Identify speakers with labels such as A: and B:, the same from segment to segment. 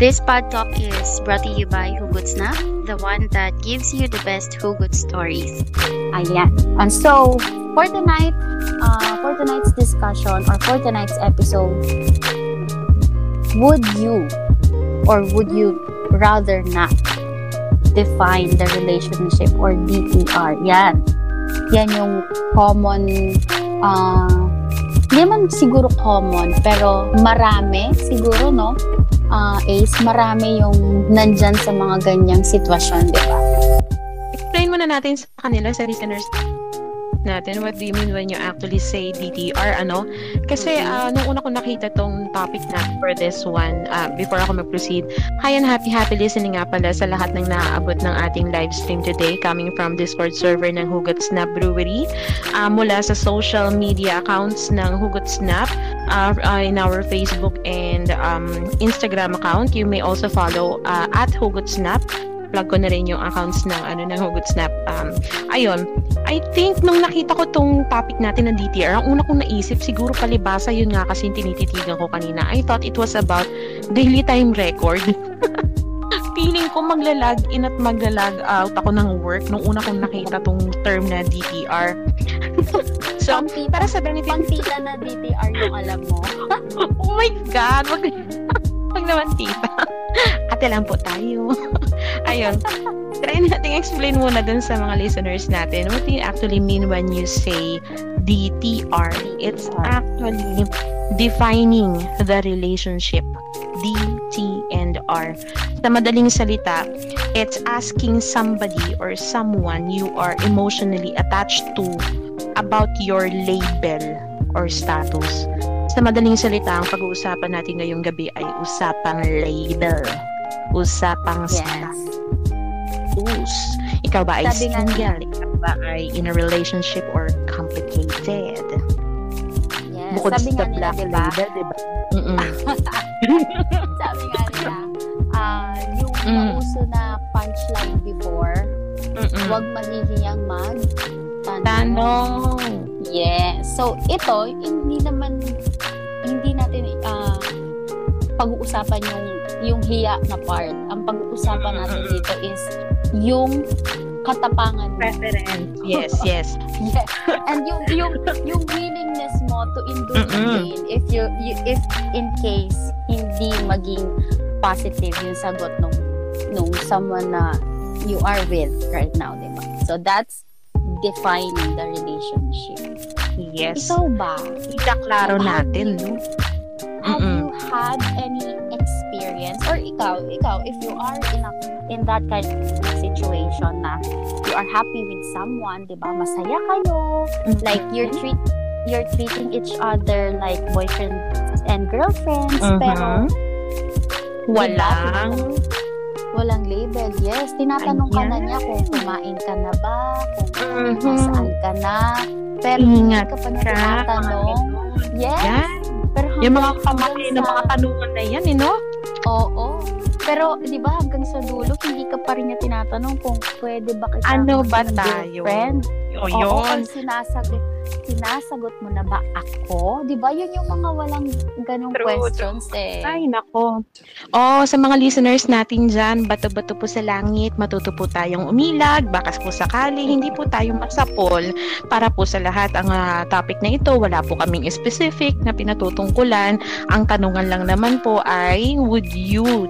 A: This pod talk is brought to you by Hugot Snap, the one that gives you the best Hugot stories.
B: Ayan. And so, for tonight, uh, for tonight's discussion or for tonight's episode, would you or would you rather not define the relationship or DTR? Yan. Yan yung common uh, hindi man siguro common, pero marami siguro, no? Uh, Ace, marami yung nandyan sa mga ganyang sitwasyon, di ba?
C: Explain muna natin sa kanila, sa listeners natin, what do you mean when you actually say DTR, ano? Kasi uh, nung una ko nakita tong topic na for this one, uh, before ako mag-proceed, hi and happy, happy listening nga pala sa lahat ng naaabot ng ating live stream today coming from Discord server ng Hugot Snap Brewery, uh, mula sa social media accounts ng Hugot Snap, uh, uh, in our Facebook and um, Instagram account. You may also follow uh, at Hugot Snap plug ko na rin yung accounts ng ano ng Hugot Snap. Um, ayun, I think nung nakita ko tong topic natin ng DTR, ang una kong naisip siguro palibasa yun nga kasi tinititigan ko kanina. I thought it was about daily time record. Feeling ko maglalag in at maglalag out ako ng work nung una kong nakita tong term na DTR.
B: so, pang para sa benefit... Pang tita na DTR yung alam mo.
C: oh my God! Wag, wag naman tita. Ate lang po tayo. Ayun. Try natin explain muna dun sa mga listeners natin. What do you actually mean when you say DTR? It's actually defining the relationship. D, T, and R. Sa madaling salita, it's asking somebody or someone you are emotionally attached to about your label or status. Sa madaling salita, ang pag-uusapan natin ngayong gabi ay usapang label. Usapang
B: yes.
C: status. Ikaw ba ay Sabi single? Ikaw ba ay in a relationship or complicated?
B: Yes. Bukod Sabi sa black nila, diba? label, diba? Sabi nga nila, uh, yung mm. nauso na punchline before, Mm-mm. huwag mahihiyang mag
C: tanong.
B: Yes. So, ito, hindi naman, pag-uusapan yung, yung hiya na part. Ang pag-uusapan natin dito is yung katapangan mo.
C: Preference. Yes, yes.
B: yes. And yung yung yung willingness mo to endure again if you, you if in case hindi maging positive yung sagot nung nung someone na you are with right now, di ba? So that's defining the relationship.
C: Yes.
B: Ikaw ba?
C: Ikaklaro natin, no?
B: Mm-mm. Had any experience or ikaw, ikaw if you are in a, in that kind of situation na you are happy with someone, 'di ba? Masaya kayo, mm-hmm. like you're treat you're treating each other like boyfriend and girlfriends, mm-hmm. pero
C: walang
B: walang label. Yes, tinatanong Ayan. ka na niya kung kumain ka na ba, kung mm-hmm. saan ka na. Pero hindi ka pa niya tinatanong. Yes.
C: Yan. Yung mga kamaki sa... ng mga tanungan na yan, eh, no?
B: Oo. Pero, di ba, hanggang sa dulo, hindi ka pa rin niya tinatanong kung pwede ba kita
C: ano ba tayo?
B: Friend?
C: O, yun.
B: Oo, sinasagot sinasagot mo na ba ako? 'Di ba? Yun yung mga walang ganong true, questions true. eh.
C: Ay, nako. Oh, sa mga listeners natin diyan, bato-bato po sa langit, matuto po tayong umilag, bakas po sakali, hindi po tayo masapol para po sa lahat ang uh, topic na ito. Wala po kaming specific na pinatutungkulan. Ang tanungan lang naman po ay, would you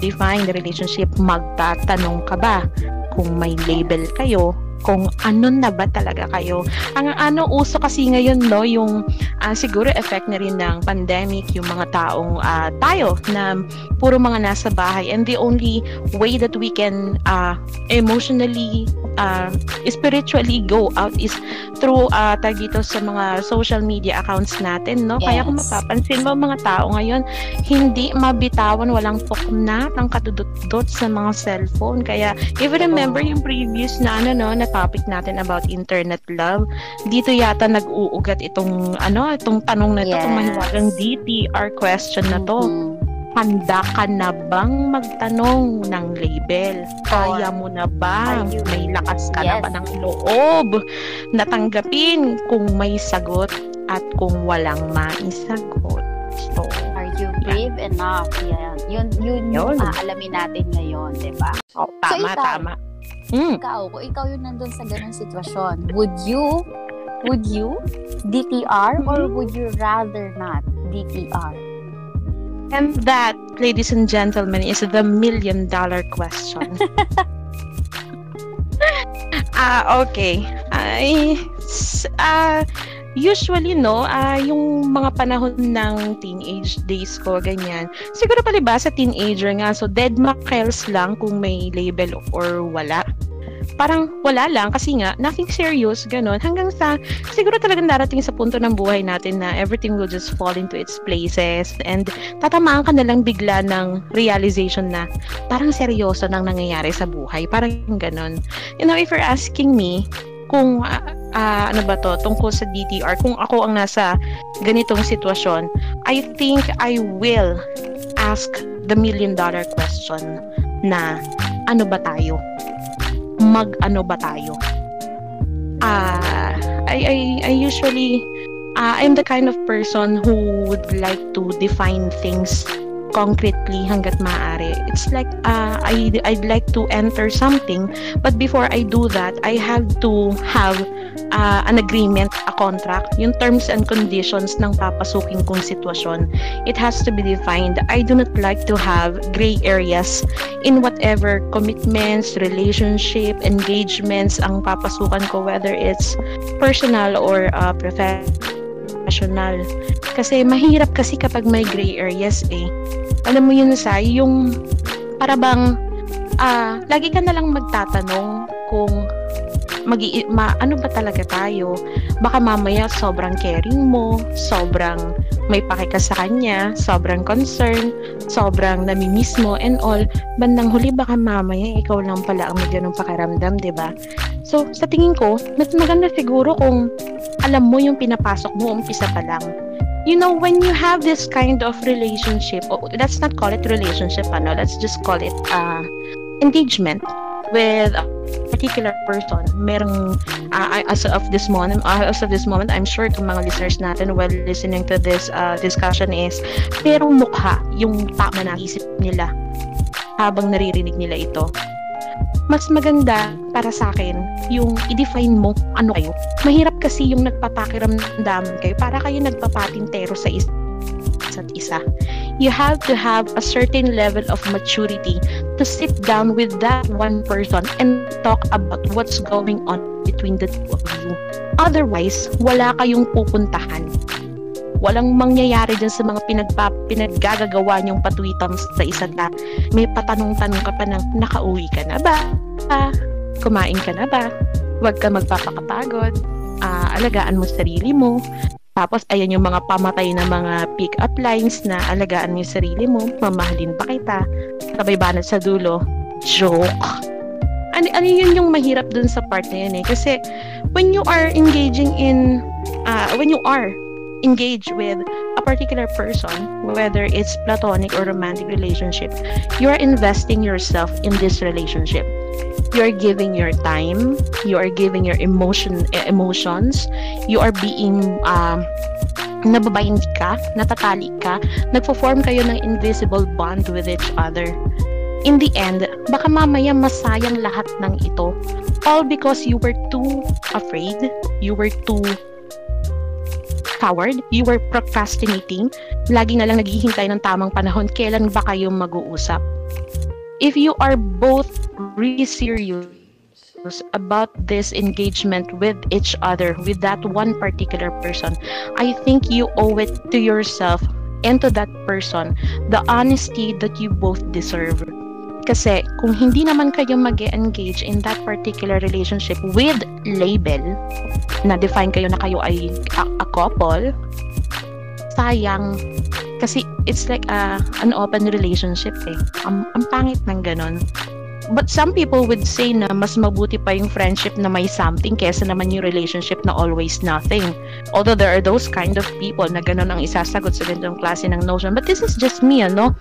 C: define the relationship? Magtatanong ka ba kung may label kayo kung ano na ba talaga kayo. Ang ano uso kasi ngayon no, yung uh, siguro effect na rin ng pandemic, yung mga taong uh, tayo na puro mga nasa bahay and the only way that we can uh, emotionally uh, spiritually go out is through uh, tag dito sa mga social media accounts natin no. Yes. Kaya kung mapapansin mo mga tao ngayon hindi mabitawan walang poknat ang katudot sa mga cellphone. Kaya if you remember yung previous na ano no na topic natin about internet love, dito yata nag-uugat itong ano, itong tanong na ito, yes. itong mahiwagang DTR question na to. Mm-hmm. Handa ka na bang magtanong ng label? Kaya mo na ba? May lakas ka yes. na ba ng loob na tanggapin kung may sagot at kung walang maisagot?
B: So, are you enough. Yan. Yun, yun, yung
C: Yun.
B: aalamin natin ngayon, di ba?
C: Oh, tama,
B: ikaw?
C: tama. Mm.
B: Ikaw, kung ikaw yung nandun sa ganung sitwasyon, would you, would you DTR or
C: Mhm.
B: would you rather not DTR?
C: And that, ladies and gentlemen, is the million dollar question. Ah, okay. Ay, s- ah, usually, no, ah, yung mga panahon ng teenage days ko, ganyan. Siguro pala sa teenager nga, so dead mackerels lang kung may label or wala. Parang wala lang kasi nga, nothing serious, ganun. Hanggang sa, siguro talagang darating sa punto ng buhay natin na everything will just fall into its places and tatamaan ka na lang bigla ng realization na parang seryoso nang nangyayari sa buhay. Parang ganun. You know, if you're asking me kung ah, ano ba to, tungkol sa DTR, kung ako ang nasa ganitong sitwasyon, I think I will ask the million dollar question na ano ba tayo? Mag-ano ba tayo? Ah, I, I, I usually, ah, I'm the kind of person who would like to define things concretely hanggat maaari. It's like uh, I I'd like to enter something, but before I do that, I have to have uh, an agreement, a contract, yung terms and conditions ng papasukin kong sitwasyon. It has to be defined. I do not like to have gray areas in whatever commitments, relationship, engagements ang papasukan ko, whether it's personal or uh, professional. Kasi mahirap kasi kapag may gray areas eh. Alam mo yun, Sai, yung para bang ah, lagi ka na lang magtatanong kung mag ma, ano ba talaga tayo? Baka mamaya sobrang caring mo, sobrang may pake ka sa kanya, sobrang concern, sobrang namimiss mo and all. Bandang huli baka mamaya ikaw lang pala ang may ganung pakiramdam, 'di ba? So, sa tingin ko, mas maganda siguro kung alam mo yung pinapasok mo umpisa pa lang. You know, when you have this kind of relationship, oh, let's not call it relationship, ano, let's just call it uh, engagement with a particular person. Merong, uh, I- as of this moment, uh, as of this moment, I'm sure itong mga listeners natin while listening to this uh, discussion is, merong mukha yung tama na isip nila habang naririnig nila ito mas maganda para sa akin yung i-define mo ano kayo. Mahirap kasi yung nagpapakiramdaman kayo para kayo nagpapatintero sa is- isa't isa. You have to have a certain level of maturity to sit down with that one person and talk about what's going on between the two of you. Otherwise, wala kayong pupuntahan. Walang mangyayari dyan sa mga pinagpa, pinaggagawa niyong patwitams sa isa't na may patanong-tanong ka pa ng nakauwi ka na ba? Ah, kumain ka na ba? Huwag ka magpapakapagod. Ah, alagaan mo sarili mo. Tapos, ayan yung mga pamatay na mga pick-up lines na alagaan mo yung sarili mo, mamahalin pa kita, sabay banat sa dulo. Joke. Ano, ano yun yung mahirap dun sa part na yun eh. Kasi, when you are engaging in, ah, when you are engaged with a particular person, whether it's platonic or romantic relationship, you are investing yourself in this relationship. You are giving your time, you are giving your emotion eh, emotions, you are being um nababind ka, natatali ka, nagfo-form kayo ng invisible bond with each other. In the end, baka mamaya masayang lahat ng ito. All because you were too afraid, you were too coward, you were procrastinating, lagi na lang naghihintay ng tamang panahon, kailan ba kayo mag-uusap? If you are both really serious about this engagement with each other, with that one particular person, I think you owe it to yourself and to that person the honesty that you both deserve. Kasi kung hindi naman kayo mag engage in that particular relationship with label, na define kayo na kayo ay a, a couple, sayang. Kasi it's like a, an open relationship eh. Ang, ang pangit ng ganun. But some people would say na mas mabuti pa yung friendship na may something kesa naman yung relationship na always nothing. Although there are those kind of people na ganun ang isasagot sa ganitong klase ng notion. But this is just me, ano?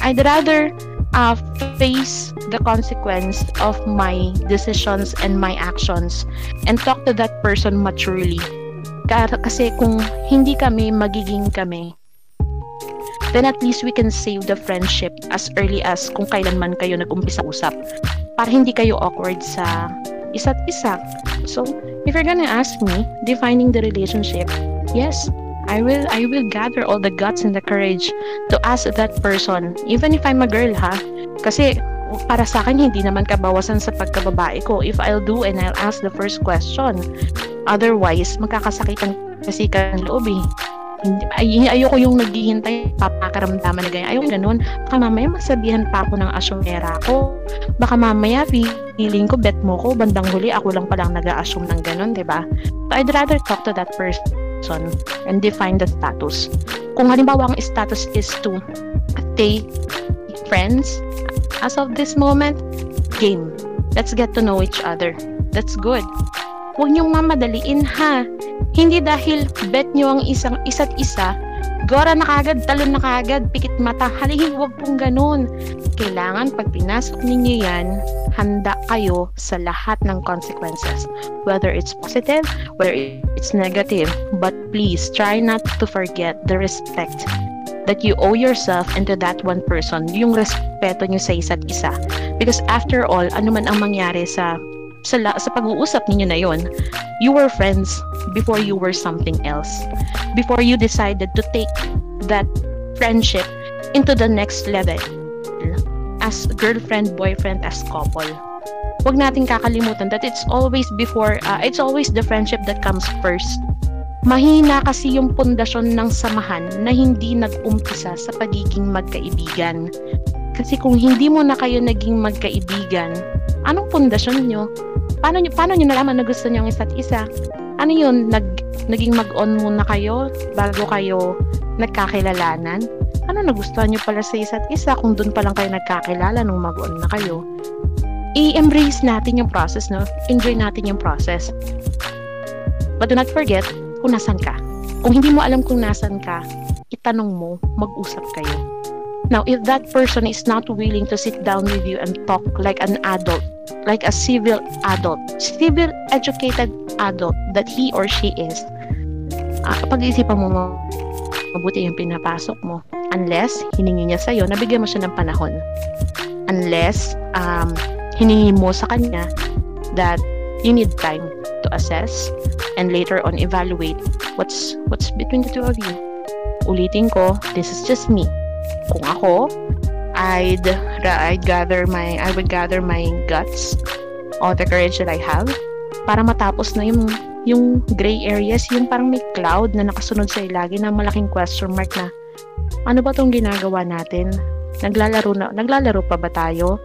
C: I'd rather uh, face the consequence of my decisions and my actions and talk to that person maturely. Ka- Kasi kung hindi kami magiging kami, then at least we can save the friendship as early as kung kailan man kayo nag-umpisa usap. Para hindi kayo awkward sa isa't isa. So, if you're gonna ask me, defining the relationship, yes, I will I will gather all the guts and the courage to ask that person, even if I'm a girl ha. Kasi para sa akin hindi naman kabawasan sa pagkababae ko if I'll do and I'll ask the first question. Otherwise, magkakasakitan kasi kan loob eh. Ay, ayoko yung naghihintay papakaramdaman na ganyan. Ayoko ganun. Baka mamaya masabihan pa ako ng asyumera ko. Baka mamaya feeling ko bet mo ko bandang huli ako lang palang nag-a-assume ng ganun, 'di ba? So I'd rather talk to that person and define the status. Kung halimbawa ang status is to stay friends as of this moment, game. Let's get to know each other. That's good. Huwag niyong mamadaliin ha. Hindi dahil bet nyo ang isang isa't isa, gora na kagad, talon na kagad, pikit mata. Halihig, huwag pong ganun. Kailangan pag pinasok ninyo yan, handa kayo sa lahat ng consequences. Whether it's positive, whether it's negative. But please, try not to forget the respect that you owe yourself and to that one person, yung respeto nyo sa isa't isa. Because after all, ano man ang mangyari sa sa, sa pag-uusap ninyo na yon, you were friends before you were something else. Before you decided to take that friendship into the next level as girlfriend, boyfriend, as couple. Huwag nating kakalimutan that it's always before, uh, it's always the friendship that comes first. Mahina kasi yung pundasyon ng samahan na hindi nag-umpisa sa pagiging magkaibigan. Kasi kung hindi mo na kayo naging magkaibigan, anong pundasyon nyo? Paano nyo, paano nyo nalaman na gusto nyo ang isa't isa? Ano yun? Nag, naging mag-on muna kayo bago kayo nagkakilalanan? Ano nagustuhan nyo pala sa isa't isa kung doon pa lang kayo nagkakilala nung mag-on na kayo? I-embrace natin yung process, no? Enjoy natin yung process. But do not forget kung nasan ka. Kung hindi mo alam kung nasan ka, itanong mo, mag-usap kayo. Now, if that person is not willing to sit down with you and talk like an adult, like a civil adult, civil educated adult that he or she is, uh, pag-iisipan mo mabuti yung pinapasok mo. Unless, hiningi niya sa'yo, nabigyan mo siya ng panahon. Unless, um, hiningi mo sa kanya that you need time to assess and later on evaluate what's what's between the two of you. Ulitin ko, this is just me. Kung ako, I'd I'd gather my I would gather my guts, all the courage that I have para matapos na yung yung gray areas, yung parang may cloud na nakasunod sa lagi na malaking question mark na ano ba tong ginagawa natin? Naglalaro na naglalaro pa ba tayo?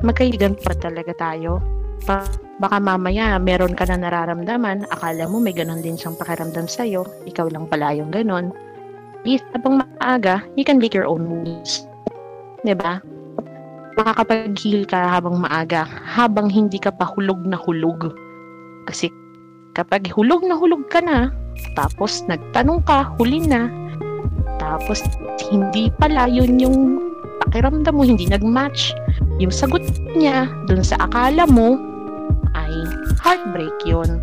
C: Magkaibigan pa talaga tayo? Pa, baka mamaya meron ka na nararamdaman, akala mo may ganon din siyang pakiramdam sa'yo, ikaw lang pala yung ganon. Please, habang maaga, you can make your own moves. ba? Diba? Makakapag-heal ka habang maaga, habang hindi ka pa hulog na hulog. Kasi kapag hulog na hulog ka na, tapos nagtanong ka, huli na, tapos hindi pala yun yung pakiramdam mo, hindi nag-match. Yung sagot niya dun sa akala mo, ay heartbreak yun.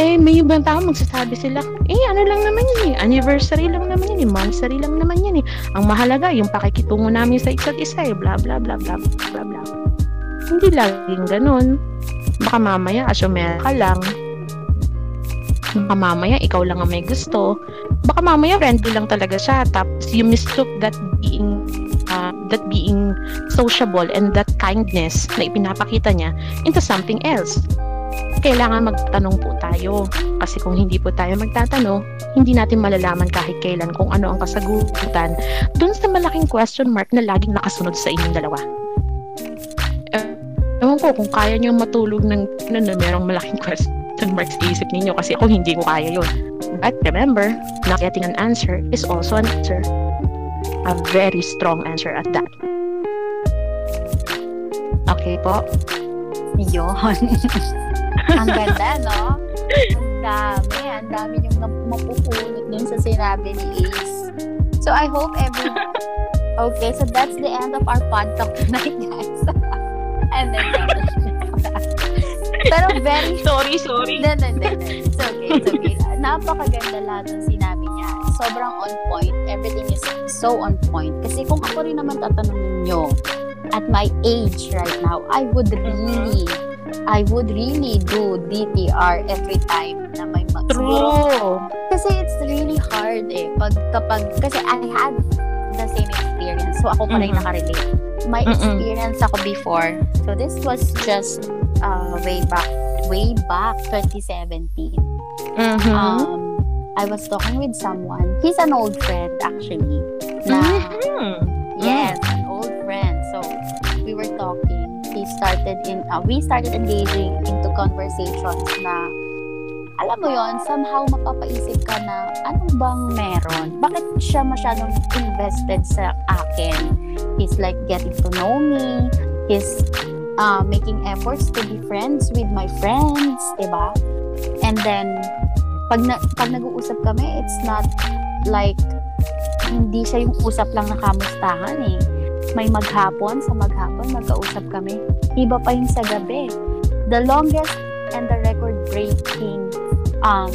C: Eh, may ibang tao magsasabi sila, eh, ano lang naman yun eh, anniversary lang naman yun eh, monthsary lang naman yan eh. Ang mahalaga, yung pakikitungo namin sa isa't isa eh, bla bla bla bla bla bla. Hindi laging ganun. Baka mamaya, asumera ka lang. Baka mamaya, ikaw lang ang may gusto. Baka mamaya, friendly lang talaga siya. Tapos, you mistook that being uh, that being sociable and that kindness na ipinapakita niya into something else. Kailangan magtanong po tayo. Kasi kung hindi po tayo magtatanong, hindi natin malalaman kahit kailan kung ano ang kasagutan dun sa malaking question mark na laging nakasunod sa inyong dalawa. Ewan ko, kung kaya niyo matulog ng na, na merong malaking question mark sa isip ninyo kasi ako hindi ko kaya yun. But remember, not getting an answer is also an answer a very strong answer at that. Okay po?
B: Yun. ang ganda, no? Ang dami. Ang dami yung mapupulot dun sa sinabi ni Ace. So, I hope every... Okay, so that's the end of our podcast tonight, guys. And then, pero very...
C: Sorry, sorry.
B: No, no, no, no. It's okay, it's okay. Napakaganda lahat ng sinabi niya. Sobrang on point. Everything is so on point. Kasi kung ako rin naman tatanungin nyo, at my age right now, I would really, I would really do DTR every time na may mag
C: True.
B: Kasi it's really hard eh. Pag, kapag, kasi I had the same experience. So ako pa rin nakarelate. My
C: Mm-mm.
B: experience ako before. So this was just uh, way back, way back 2017.
C: Mhm.
B: Um, I was talking with someone. He's an old friend actually. Na,
C: Mhm.
B: Yes, started in, uh, we started engaging into conversations na, alam mo yon somehow mapapaisip ka na, ano bang meron? Bakit siya masyadong invested sa akin? He's like getting to know me. He's uh, making efforts to be friends with my friends, diba? And then, pag, na, pag nag-uusap kami, it's not like hindi siya yung usap lang na kamustahan eh. May maghapon, sa maghapon, magkausap kami. Iba pa yung sa gabi. The longest and the record-breaking um,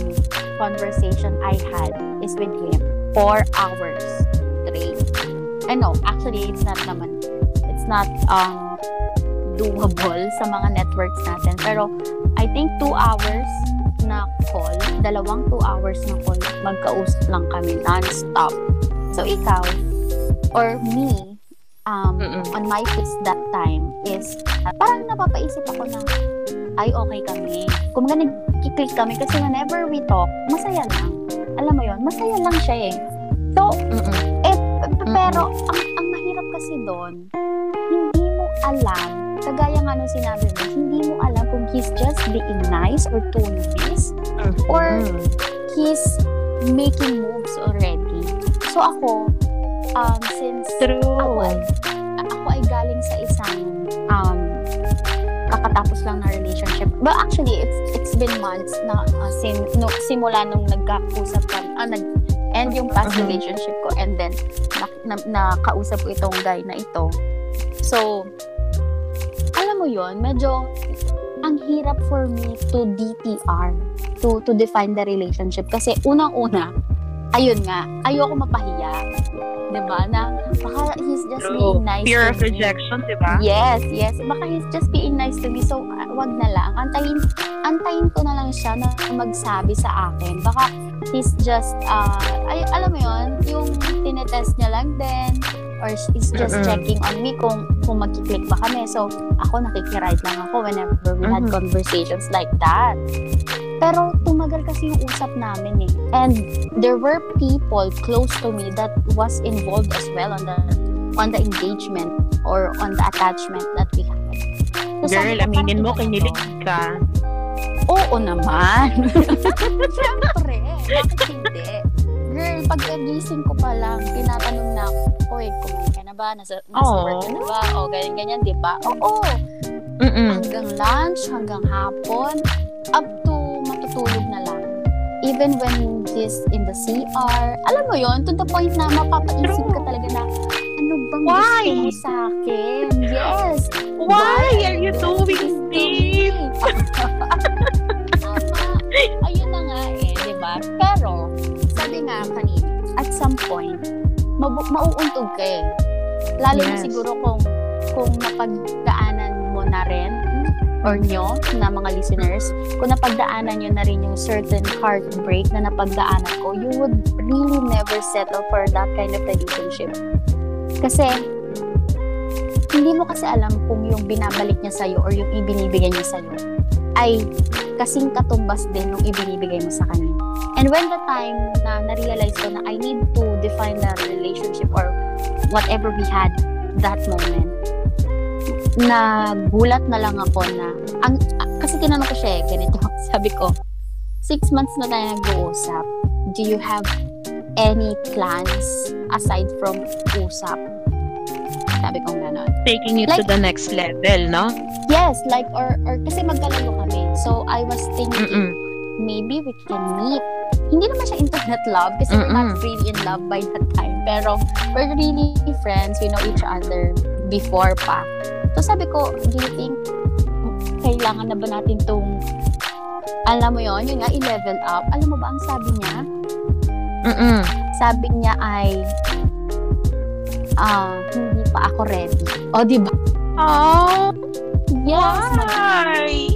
B: conversation I had is with him. Four hours straight. And no, actually, it's not naman, it's not um, doable sa mga networks natin. Pero, I think two hours na call, dalawang two hours na call, magkausap lang kami non-stop. So, ikaw, or me, um,
C: Mm-mm.
B: on my face that time is, uh, parang napapaisip ako na, ay, okay kami. Kung nag-click kami, kasi whenever we talk, masaya lang. Alam mo yon masaya lang siya eh. So,
C: Mm-mm.
B: eh, pero, ang, ang mahirap kasi doon, hindi mo alam, kagaya nga nung sinabi mo, hindi mo alam kung he's just being nice or too nice, or
C: Mhm.
B: he's making moves already. So ako, um, since
C: True.
B: ako ay, ako ay galing sa isang um, kakatapos lang na relationship. But actually, it's it's been months na uh, sim, no, simula nung nagkausap kami, ah, nag end yung past
C: Mhm.
B: relationship ko and then na, na, nakausap ko itong guy na ito. So, alam mo yon medyo ang hirap for me to DTR, to to define the relationship. Kasi unang-una, ayun nga, ayoko mapahiya. 'Di ba Na baka he's just
C: True.
B: being nice
C: Fear
B: to
C: of
B: me.
C: rejection, di ba?
B: Yes, yes. Baka he's just being nice to me. So, uh, wag na lang. Antayin, antayin ko na lang siya na magsabi sa akin. Baka he's just, uh, ay, alam mo yon yung tinetest niya lang din or he's just
C: Mm-mm.
B: checking on me kung kung magkiklik ba kami. So, ako nakikiride lang ako whenever we had
C: Mhm.
B: conversations like that. Pero tumagal kasi yung usap namin eh. And there were people close to me that was involved as well on the on the engagement or on the attachment that we had. So,
C: Girl, aminin mo, kinilig ka.
B: Oo naman. Siyempre. Bakit hindi? Girl, pagka-gising ko pa lang, tinatanong na ako, Oy, kumain ka na ba? Nasa, nasa
C: Oo.
B: work ka na ba? O, ganyan-ganyan, di ba? Oo.
C: Mm-mm.
B: Hanggang lunch, hanggang hapon, up matutulog na lang. Even when he's in the CR, alam mo yon to the point na mapapaisip ka talaga na, ano bang
C: Why?
B: gusto mo sa akin? Yes.
C: Why are you
B: this
C: doing this?
B: Tama. Ayun na nga eh, di ba? Pero, sabi nga kanina, at some point, mabu- mauuntog ka eh. Lalo na
C: Yes.
B: siguro kung kung napagdaanan mo na rin or nyo na mga listeners, kung napagdaanan nyo na rin yung certain heartbreak na napagdaanan ko, you would really never settle for that kind of relationship. Kasi, hindi mo kasi alam kung yung binabalik niya sa'yo or yung ibinibigay niya sa'yo ay kasing katumbas din nung ibinibigay mo sa kanya. And when the time na na-realize ko na I need to define the relationship or whatever we had that moment, na gulat na lang ako na, ang, kasi tinanong ko siya eh, ganito, sabi ko, six months na tayo nag-uusap, do you have any plans aside from usap? Sabi ko gano'n.
C: Taking it to
B: Like-
C: the next level, no?
B: Yes, like, or, or kasi magkalayo kami. So, I was thinking,
C: Mm-mm.
B: maybe we can meet. Hindi naman siya internet love kasi we're not
C: Mm-mm.
B: really in love by that time. Pero, we're really friends. We know each other before pa. So, sabi ko, do you think kailangan na ba natin tong alam mo yon yun nga, i-level up. Alam mo ba ang sabi niya?
C: Mm-mm.
B: Sabi niya ay, ah, hindi pa ako ready. O, di ba?
C: Oh,
B: Yes,
C: why?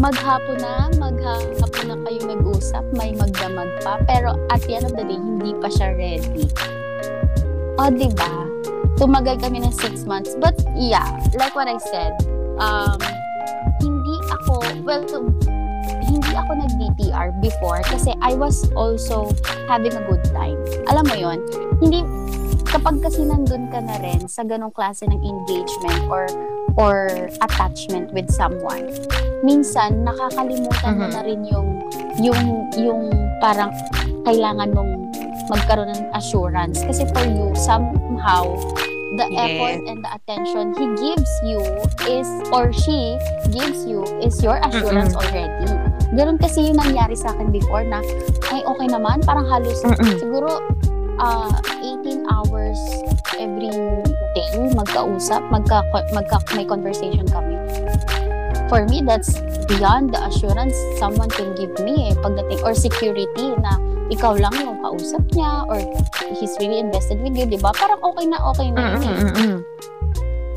B: maghapon na, maghapon na kayo nag-usap, may magdamag pa, pero at the end of the day, hindi pa siya ready. O, di ba? Tumagal kami ng six months. But, yeah, like what I said, um, hindi ako, well, hindi ako nag-DTR before kasi I was also having a good time. Alam mo yon hindi, kapag kasi nandun ka na rin sa ganong klase ng engagement or or attachment with someone, minsan nakakalimutan mo
C: Mhm.
B: na rin yung yung yung parang kailangan mong magkaroon ng assurance kasi for you somehow the
C: Yes.
B: effort and the attention he gives you is or she gives you is your assurance already. Ganun kasi yung nangyari sa akin before na ay okay naman parang halos
C: Mm-mm.
B: siguro ah 18 hours every day magkausap, magka, magka may conversation kami. For me, that's beyond the assurance someone can give me eh, pagdating or security na ikaw lang yung kausap niya or he's really invested with you, di ba? Parang okay na okay na yun eh.
C: Mm-mm-mm.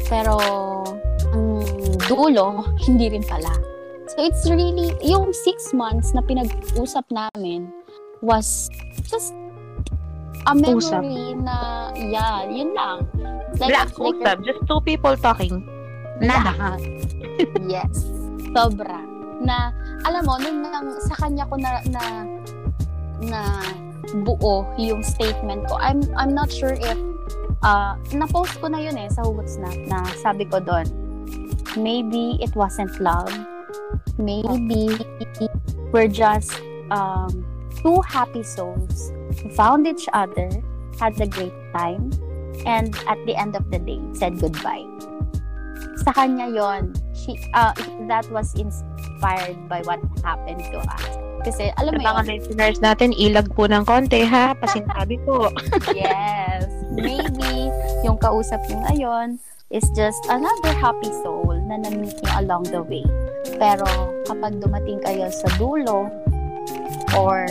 B: Pero, ang dulo, hindi rin pala. So, it's really, yung six months na pinag-usap namin was just a
C: Usap.
B: memory na, yeah, yun lang. Like,
C: Wala,
B: like
C: usap. Just two people talking. Nada.
B: Yes. Sobra. Na, alam mo, nung nang, sa kanya ko na, na, na buo yung statement ko, I'm, I'm not sure if, uh, na-post ko na yun eh, sa Hugot Snap, na sabi ko doon, maybe it wasn't love. Maybe we're just um, two happy souls who found each other, had a great time, and at the end of the day, said goodbye. Sa kanya yon, she, uh, that was inspired by what happened to us. Kasi, alam mo
C: mga listeners natin, ilag po ng konti ha. Pasintabi po.
B: yes, maybe yung kausap niyo ngayon is just another happy soul na na-meet niyo along the way. Pero kapag dumating kayo sa dulo or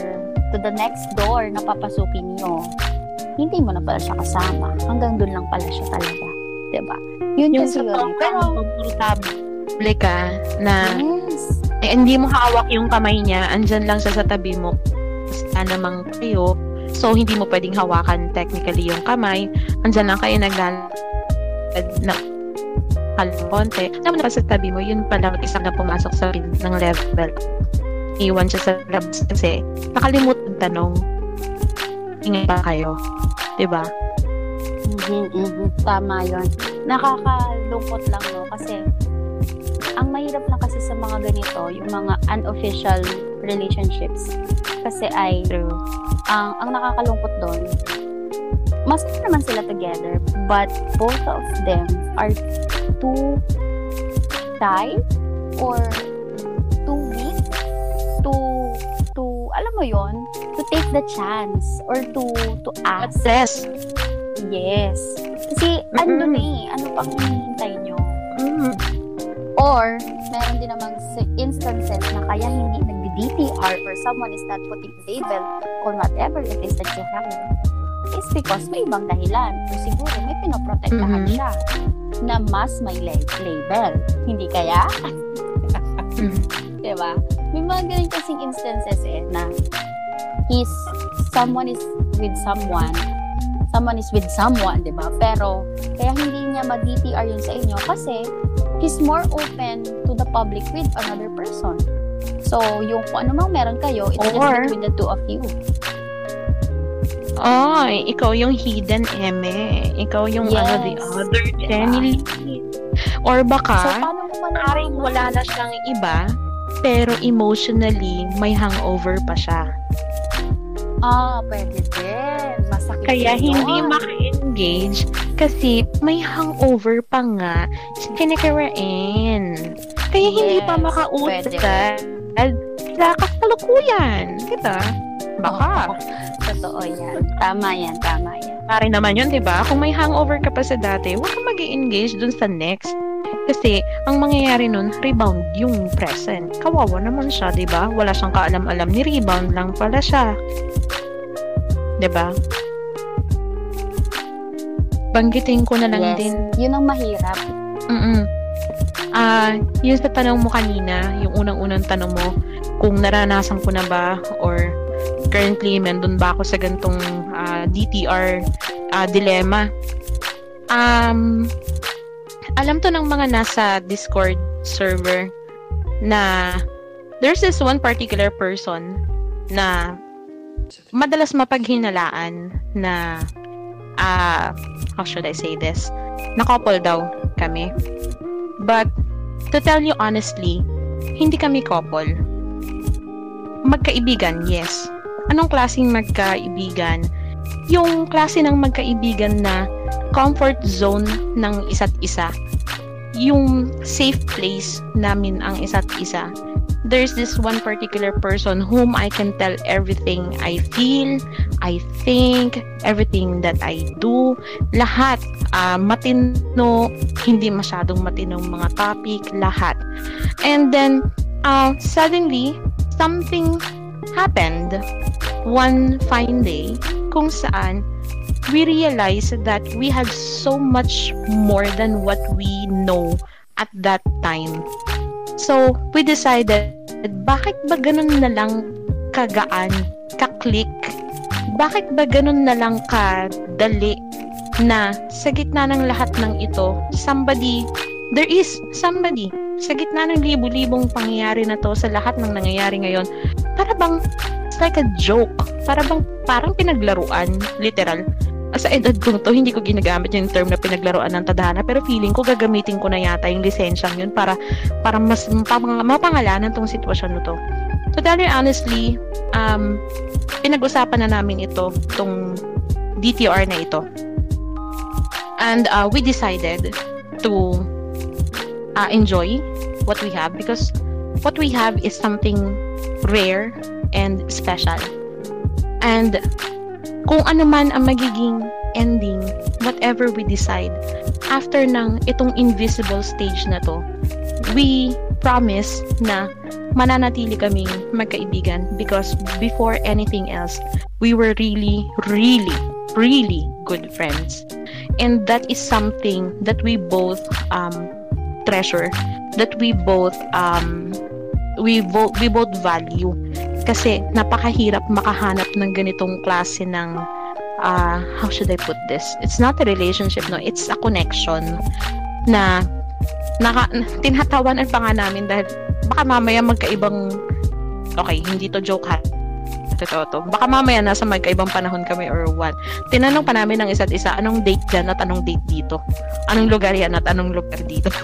B: to the next door na papasukin niyo, hindi mo na pala siya kasama. Hanggang doon lang pala siya talaga. 'Di ba? Yun
C: Yung
B: kasi
C: sa
B: yun. Pero,
C: komportable ka na
B: yes.
C: eh, hindi mo hawak yung kamay niya, andyan lang siya sa tabi mo. Basta namang kayo. So, hindi mo pwedeng hawakan technically yung kamay. Andyan lang kayo naglalad na konti. Naman na sa tabi mo, yun pala isang na pumasok sa pin ng level. Iwan siya sa labas kasi nakalimutan tanong. Ingay pa kayo. 'Di ba?
B: Mhm, mhm. Tama yun. Nakakalungkot lang, no? Kasi, ang mahirap lang kasi sa mga ganito, yung mga unofficial relationships. Kasi ay,
C: True.
B: ang ang nakakalungkot doon, mas naman sila together, but both of them are too shy or too weak to to alam mo yon to take the chance or to to ask
C: Less.
B: Yes. Kasi, ano na eh, ano pang hinihintay nyo? Or, meron din namang instances na kaya hindi nag-DTR or someone is not putting label on whatever it is that you have is because may ibang dahilan. O siguro may pinoprotektahan
C: Mhm.
B: siya na mas may la- label. Hindi kaya?
C: Mm.
B: Diba? May mga ganun kasing instances eh na he's, someone is with someone someone is with someone, di ba? Pero, kaya hindi niya mag-DTR yun sa inyo kasi he's more open to the public with another person. So, yung kung ano mang meron kayo, it's
C: Or-
B: just between the two of you.
C: Ay, ikaw yung hidden eme. Ikaw yung ano, the
B: Yes.
C: other
B: Diba?
C: Jenny Or
B: So,
C: baka,
B: paano mo
C: maaaring wala na siyang iba, pero emotionally, may hangover pa siya.
B: Ah, pwede din. Masakit
C: Kaya hindi
B: yun.
C: Maka-engage kasi may hangover pa nga si Kinekarain. Kaya hindi pa
B: Yes,
C: makausap. Wala kasalukuyan. Diba? Baka.
B: Oo. Totoo yan. Tama yan, tama yan.
C: Pare naman yun, di ba? Kung may hangover ka pa sa dati, huwag kang mag engage dun sa next. Kasi, ang mangyayari nun, rebound yung present. Kawawa naman siya, di ba? Wala siyang kaalam-alam ni rebound lang pala siya. Di ba? Banggitin ko na lang
B: yes.
C: din.
B: Yun ang mahirap.
C: Mm Ah, yun sa tanong mo kanina, yung unang-unang tanong mo, kung naranasan ko na ba or currently nandun ba ako sa gantong ah, DTR ah, dilemma. Um, alam to ng mga nasa Discord server na there's this one particular person na madalas mapaghinalaan na ah how should I say this? Na-couple daw kami. But to tell you honestly, hindi kami couple. Magkaibigan, yes. Anong klaseng magkaibigan? Yung klase ng magkaibigan na comfort zone ng isa't isa. Yung safe place namin ang isa't isa. There's this one particular person whom I can tell everything I feel, I think, everything that I do. Lahat, uh, matino, hindi masyadong matinong mga topic, lahat. And then, uh, suddenly, something happened one fine day kung saan we realized that we had so much more than what we know at that time. So, we decided, bakit ba ganun na lang kagaan, kaklik? Bakit ba ganun na lang kadali na sa gitna ng lahat ng ito, somebody, there is somebody, sa gitna ng libu-libong pangyayari na to, sa lahat ng nangyayari ngayon, para bang, it's like a joke, para bang, parang pinaglaruan, literal, sa edad ko to, hindi ko ginagamit yung term na pinaglaruan ng tadhana, pero feeling ko gagamitin ko na yata yung lisensyang yun para, para mas mapang, mapangalanan tong sitwasyon na to. Tell you honestly, um, pinag-usapan na namin ito, tong DTR na ito. And uh, we decided to uh, enjoy what we have because what we have is something rare and special. And kung ano man ang magiging ending, whatever we decide, after ng itong invisible stage na to, we promise na mananatili kaming magkaibigan because before anything else, we were really, really, really good friends. And that is something that we both um, treasure, that we both um, we both we both value kasi napakahirap makahanap ng ganitong klase ng uh, how should I put this? It's not a relationship, no. It's a connection na naka, tinatawanan pa nga namin dahil baka mamaya magkaibang okay, hindi to joke ha totoo to. Baka mamaya nasa magkaibang panahon kami or what. Tinanong pa namin ng isa't isa, anong date dyan at anong date dito? Anong lugar yan at anong lugar dito?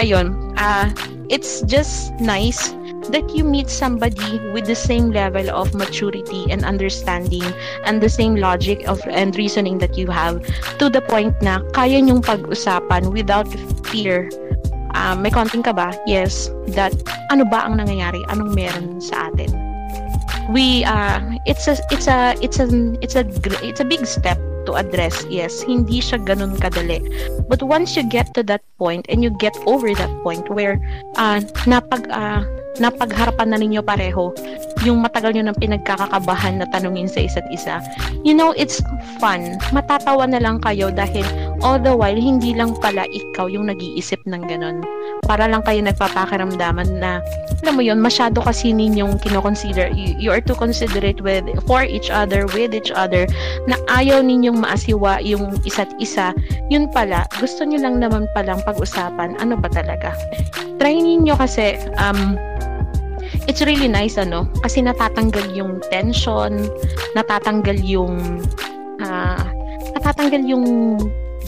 C: Ayun. Uh, it's just nice that you meet somebody with the same level of maturity and understanding and the same logic of and reasoning that you have to the point na kaya nyong pag-usapan without fear uh, may konting ka ba? Yes. That, ano ba ang nangyayari? Anong meron sa atin? We, uh, it's a, it's a, it's a, it's a, it's a big step to address. Yes, hindi siya ganun kadali. But once you get to that point and you get over that point where uh, napag, uh, napagharapan na ninyo pareho yung matagal nyo ng pinagkakakabahan na tanungin sa isa't isa. You know, it's fun. Matatawa na lang kayo dahil all the while, hindi lang pala ikaw yung nag-iisip ng ganun. Para lang kayo nagpapakiramdaman na, alam mo yun, masyado kasi ninyong kinoconsider, you, you are too considerate with, for each other, with each other, na ayaw ninyong maasiwa yung isa't isa. Yun pala, gusto nyo lang naman palang pag-usapan, ano ba talaga? Try ninyo kasi, um, it's really nice ano kasi natatanggal yung tension natatanggal yung uh, natatanggal yung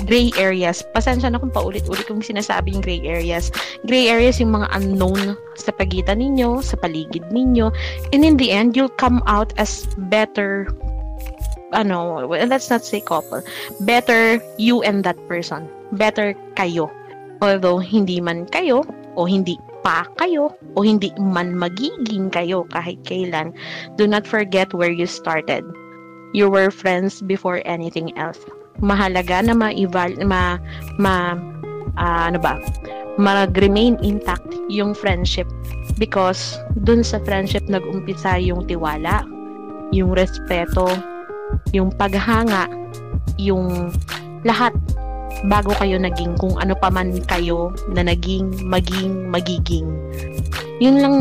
C: gray areas. Pasensya na kung paulit-ulit kong sinasabi yung gray areas. Gray areas yung mga unknown sa pagitan ninyo, sa paligid ninyo. And in the end, you'll come out as better ano, let's not say couple. Better you and that person. Better kayo. Although hindi man kayo o hindi pa kayo o hindi man magiging kayo kahit kailan, do not forget where you started. You were friends before anything else. Mahalaga na ma-eval ma, ma uh, ano ba? mag-remain intact yung friendship because dun sa friendship nag-umpisa yung tiwala, yung respeto, yung paghanga, yung lahat bago kayo naging kung ano pa man kayo na naging, maging, magiging. Yun lang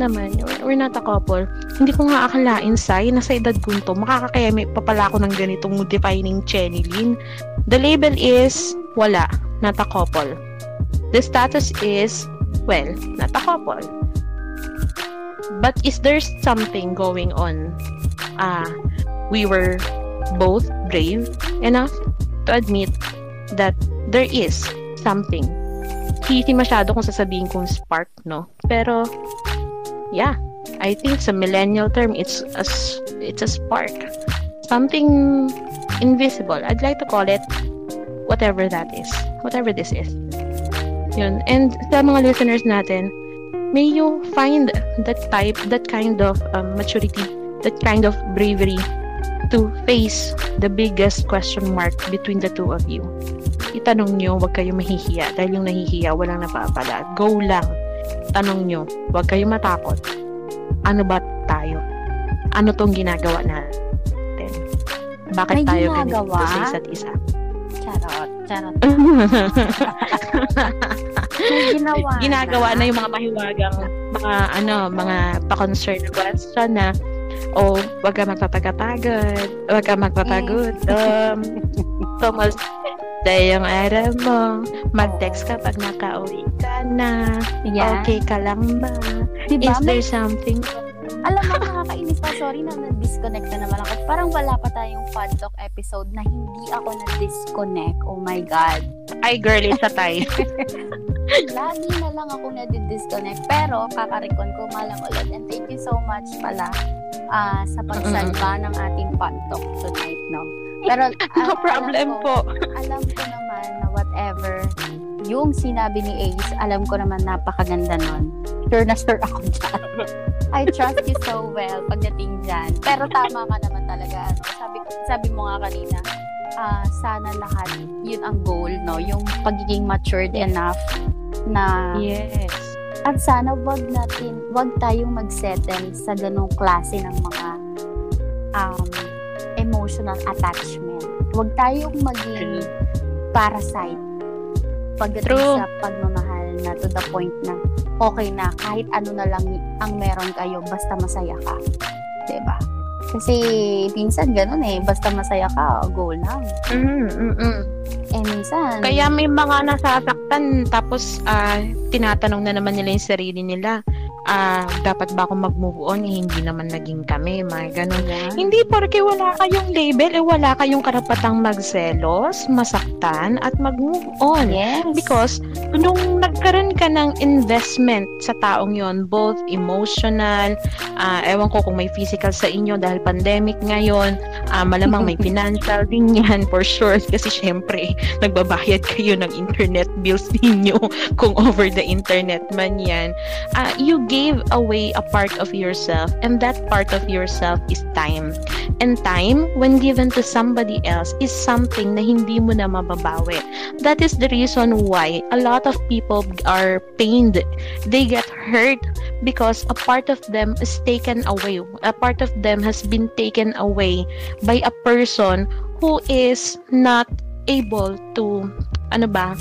C: naman. We're not a couple. Hindi ko nga akalain, Sai, nasa edad ko to, makakakayami pa pala ako ng ganitong defining Chenilyn. The label is, wala, not a couple. The status is, well, not a couple. But is there something going on? Ah, uh, we were both brave enough to admit that there is something. Hindi masyado kung sasabihin kong spark, no? Pero, yeah, I think sa millennial term, it's a, it's a spark. Something invisible. I'd like to call it whatever that is. Whatever this is. Yun. And sa mga listeners natin, may you find that type, that kind of um, maturity, that kind of bravery to face the biggest question mark between the two of you itanong nyo, huwag kayo mahihiya. Dahil yung nahihiya, walang napapala. Go lang. Tanong nyo, huwag kayo matakot. Ano ba tayo? Ano tong ginagawa natin? Bakit
B: May
C: tayo
B: ginagawa?
C: ganito sa isa't isa?
B: Charot. Charot. Ginawa
C: ginagawa na yung mga mahiwagang mga ano, mga pa-concern question na o oh, wag ka magpapagapagod, wag ka magpapagod. Um, Thomas, dahil yung araw mo, mag-text ka pag nakauwi ka na.
B: Yeah.
C: Okay ka lang ba?
B: Diba?
C: Is there something?
B: Alam mo, nakakainis pa. Sorry na na-disconnect na naman ako. Parang wala pa tayong Fun Talk episode na hindi ako na-disconnect. Oh my God.
C: Ay, girl, it's a tie.
B: Lagi na lang ako na-disconnect. Pero, kakarikon ko malang ulit. And thank you so much pala uh, sa pagsalba ng ating Talk tonight, no? Pero,
C: no problem
B: alam ko,
C: po.
B: Alam ko naman na whatever yung sinabi ni Ace, alam ko naman napakaganda nun. Sure na sure ako dyan. I trust you so well pagdating dyan. Pero tama ka naman talaga. Ano? Sabi, sabi mo nga kanina, uh, sana lahat yun ang goal, no? Yung pagiging matured enough na
C: yes.
B: at sana wag natin, wag tayong magsettle sa ganong klase ng mga um, emotional attachment. Huwag tayong maging parasite pagdating
C: True.
B: sa pagmamahal na to the point na okay na kahit ano na lang ang meron kayo basta masaya ka. 'Di ba? Kasi minsan ganun eh, basta masaya ka, goal lang.
C: Mm, mm, mm.
B: Eh minsan,
C: Kaya may mga nasasaktan tapos ah, tinatanong na naman nila yung sarili nila. Ah, dapat ba ako mag-move on? Eh, hindi naman naging kami, mga ganun.
B: Yan.
C: Hindi porque wala kayong label, eh wala kayong karapatang magselos, masaktan, at mag-move on.
B: Yes.
C: Because nung nagkaroon ka ng investment sa taong yon both emotional, ah, ewan ko kung may physical sa inyo dahil pandemic ngayon, ah, malamang may financial din yan for sure kasi syempre nagbabayad kayo ng internet bills ninyo kung over the internet man yan. Ah, you gave away a part of yourself and that part of yourself is time. And time, when given to somebody else, is something na hindi mo na mababawi. That is the reason why a lot of people are pained. They get hurt because a part of them is taken away. A part of them has been taken away by a person who is not able to, ano ba,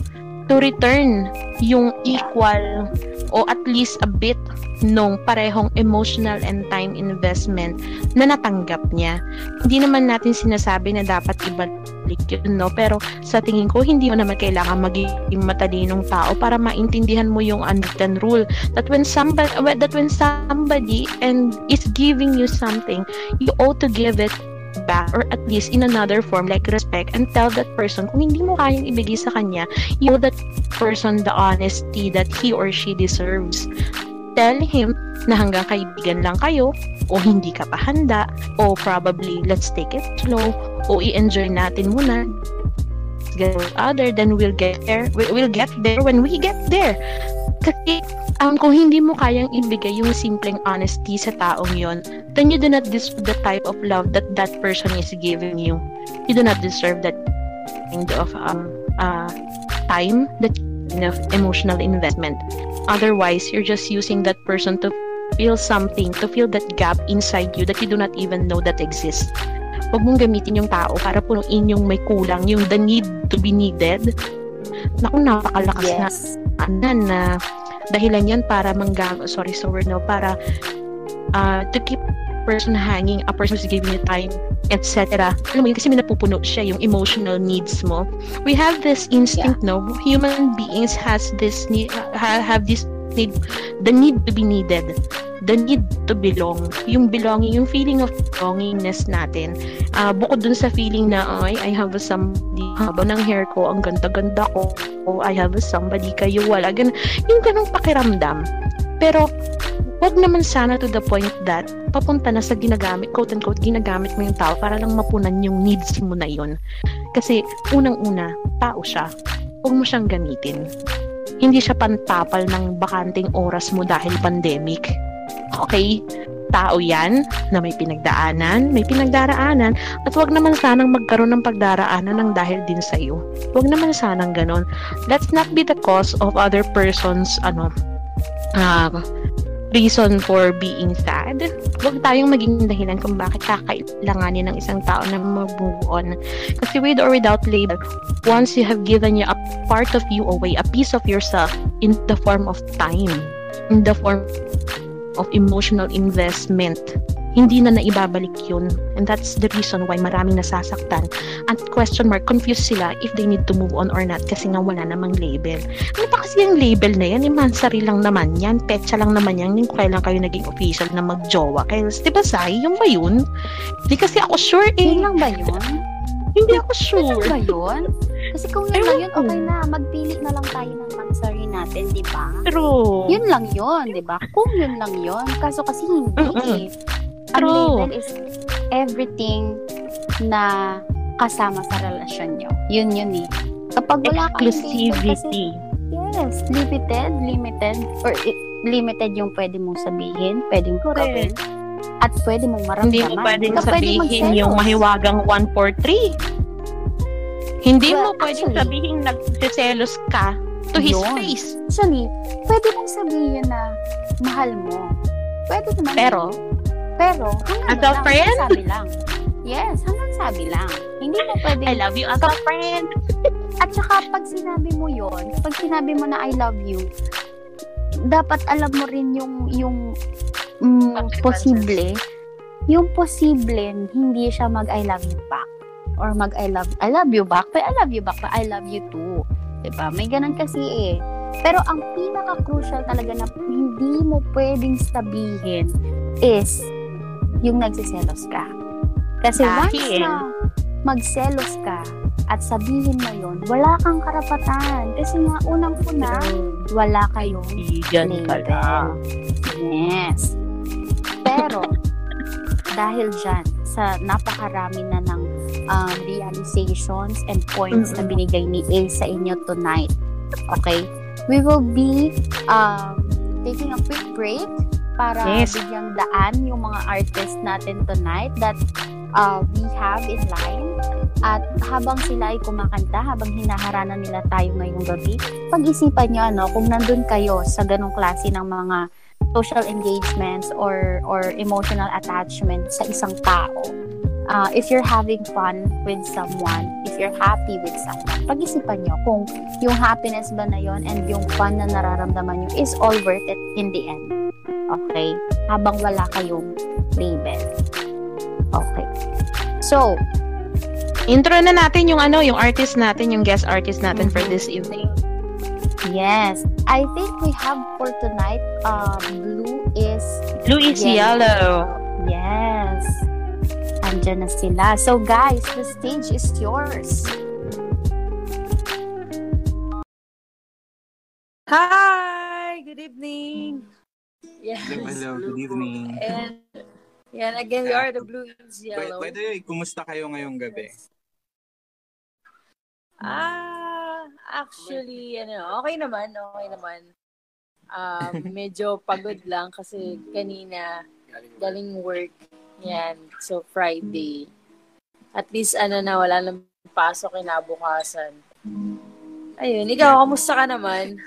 C: to return yung equal o at least a bit nung parehong emotional and time investment na natanggap niya. Hindi naman natin sinasabi na dapat ibalik yun, no? Pero sa tingin ko, hindi mo naman kailangan maging matalinong tao para maintindihan mo yung unwritten rule that when somebody, that when somebody and is giving you something, you ought to give it back or at least in another form like respect and tell that person kung hindi mo kayang ibigay sa kanya you that person the honesty that he or she deserves. Tell him na hanggang kaibigan lang kayo o hindi ka pa handa o probably let's take it slow o i-enjoy natin muna. Get other then we'll get there we'll get there when we get there. Kasi um, kung hindi mo kayang ibigay yung simpleng honesty sa taong yon, then you do not deserve the type of love that that person is giving you. You do not deserve that kind of um, uh, time, that kind of emotional investment. Otherwise, you're just using that person to feel something, to feel that gap inside you that you do not even know that exists. Huwag mong gamitin yung tao para punuin yung may kulang, yung the need to be needed. Naku, napakalakas
B: Yes.
C: na na dahilan yan para manggang sorry so word no para uh, to keep person hanging a person who's giving you time etc. Alam mo yun, kasi may napupuno siya yung emotional needs mo. We have this instinct, no? Human beings has this need, ha, have this need, the need to be needed. The need to belong. Yung belonging, yung feeling of belongingness natin. Uh, bukod dun sa feeling na, ay, I have a somebody, haba ng hair ko, ang ganda-ganda ko, oh, I have a somebody, kayo wala. Gan yung ganong pakiramdam. Pero, wag naman sana to the point that papunta na sa ginagamit, quote-unquote, ginagamit mo yung tao para lang mapunan yung needs mo na yun. Kasi, unang-una, tao siya. Huwag mo siyang gamitin. Hindi siya pantapal ng bakanting oras mo dahil pandemic. Okay? Tao yan na may pinagdaanan, may pinagdaraanan, at wag naman sanang magkaroon ng pagdaraanan ng dahil din sa iyo. Wag naman sanang ganon. Let's not be the cause of other person's ano, uh, reason for being sad. Huwag tayong maging dahilan kung bakit kakailanganin ng isang tao na mag-move on. Kasi with or without label, once you have given you a part of you away, a piece of yourself in the form of time, in the form of emotional investment, hindi na naibabalik yun. And that's the reason why maraming nasasaktan. At question mark, confused sila if they need to move on or not kasi nga wala namang label. Ano pa kasi yung label na yan? Imansari lang naman yan. Petsa lang naman yan. Yung kailan kayo naging official na magjowa. Kaya, di ba, Sai? Yung ba yun? Hindi kasi ako sure eh.
B: Yun lang ba yun?
C: Hindi ako
B: Yun
C: sure.
B: lang ba yun? Kasi kung yun lang yun, okay na. Magpili na lang tayo ng mansari natin, di ba?
C: True.
B: Yun lang yun, di ba? Kung yun lang yun. Kaso kasi hindi
C: Mm-mm.
B: eh. Ang
C: True.
B: label is everything na kasama sa relasyon nyo. Yun yun eh. Kapag wala kang label, kasi
C: Exclusivity.
B: yes, limited, limited, or limited yung pwede mong sabihin, pwedeng
C: Correct.
B: gawin, at pwede mong maramdaman.
C: Hindi mo pwedeng
B: ka
C: sabihin
B: magselos.
C: yung mahiwagang 143. Hindi
B: Well,
C: mo pwedeng
B: actually-
C: sabihin nagsiselos ka to his
B: Yun.
C: face.
B: Actually, pwede mong sabihin na mahal mo. Pwede naman.
C: Pero,
B: yun. Pero hanggang
C: As a
B: lang,
C: friend?
B: sabi lang. Yes, hanggang sabi lang. Hindi mo pwede.
C: I love you as a friend.
B: At saka pag sinabi mo yon, pag sinabi mo na I love you, dapat alam mo rin yung yung mm, posible yung posible hindi siya mag I love you back or mag I love I love you back but I love you back but I love you too 'di ba may ganun kasi eh pero ang pinaka crucial talaga na hindi mo pwedeng sabihin is yung nagsiselos ka. Kasi once
C: Dahil-
B: na magselos ka at sabihin mo yon wala kang karapatan. Kasi nga unang-una wala kayong
C: Kaibigan ka.
B: Yes. Pero, dahil dyan, sa napakarami na ng um, realizations and points na
C: Mm-mm.
B: binigay ni A sa inyo tonight, okay, we will be um, taking a quick break para
C: Yes.
B: bigyang daan yung mga artists natin tonight that uh, we have in line. At habang sila ay kumakanta, habang hinaharana nila tayo ngayong gabi, pag-isipan nyo ano, kung nandun kayo sa ganong klase ng mga social engagements or or emotional attachment sa isang tao. Uh, if you're having fun with someone, if you're happy with someone, pag-isipan nyo kung yung happiness ba na yon and yung fun na nararamdaman nyo is all worth it in the end. Okay? Habang wala kayong label. Okay. So,
C: Intro na natin yung ano, yung artist natin, yung guest artist natin for
B: Mhm.
C: this evening.
B: yes. I think we have for tonight, um, Blue is
C: Blue is
B: Yellow.
C: yellow.
B: Yes. Andyan na sila. So guys, the stage is yours.
D: Hi! Good evening! Yes.
E: Hello, hello. Good evening.
D: And, yan, again, we are the Blue is
E: By,
D: Yellow.
E: by the way, kumusta kayo ngayong gabi?
D: Ah, actually, ano, okay naman, okay naman. Um, medyo pagod lang kasi kanina, galing work. Yan, so Friday. At least, ano na, wala nang pasok kinabukasan. Ayun, ikaw, kamusta ka naman?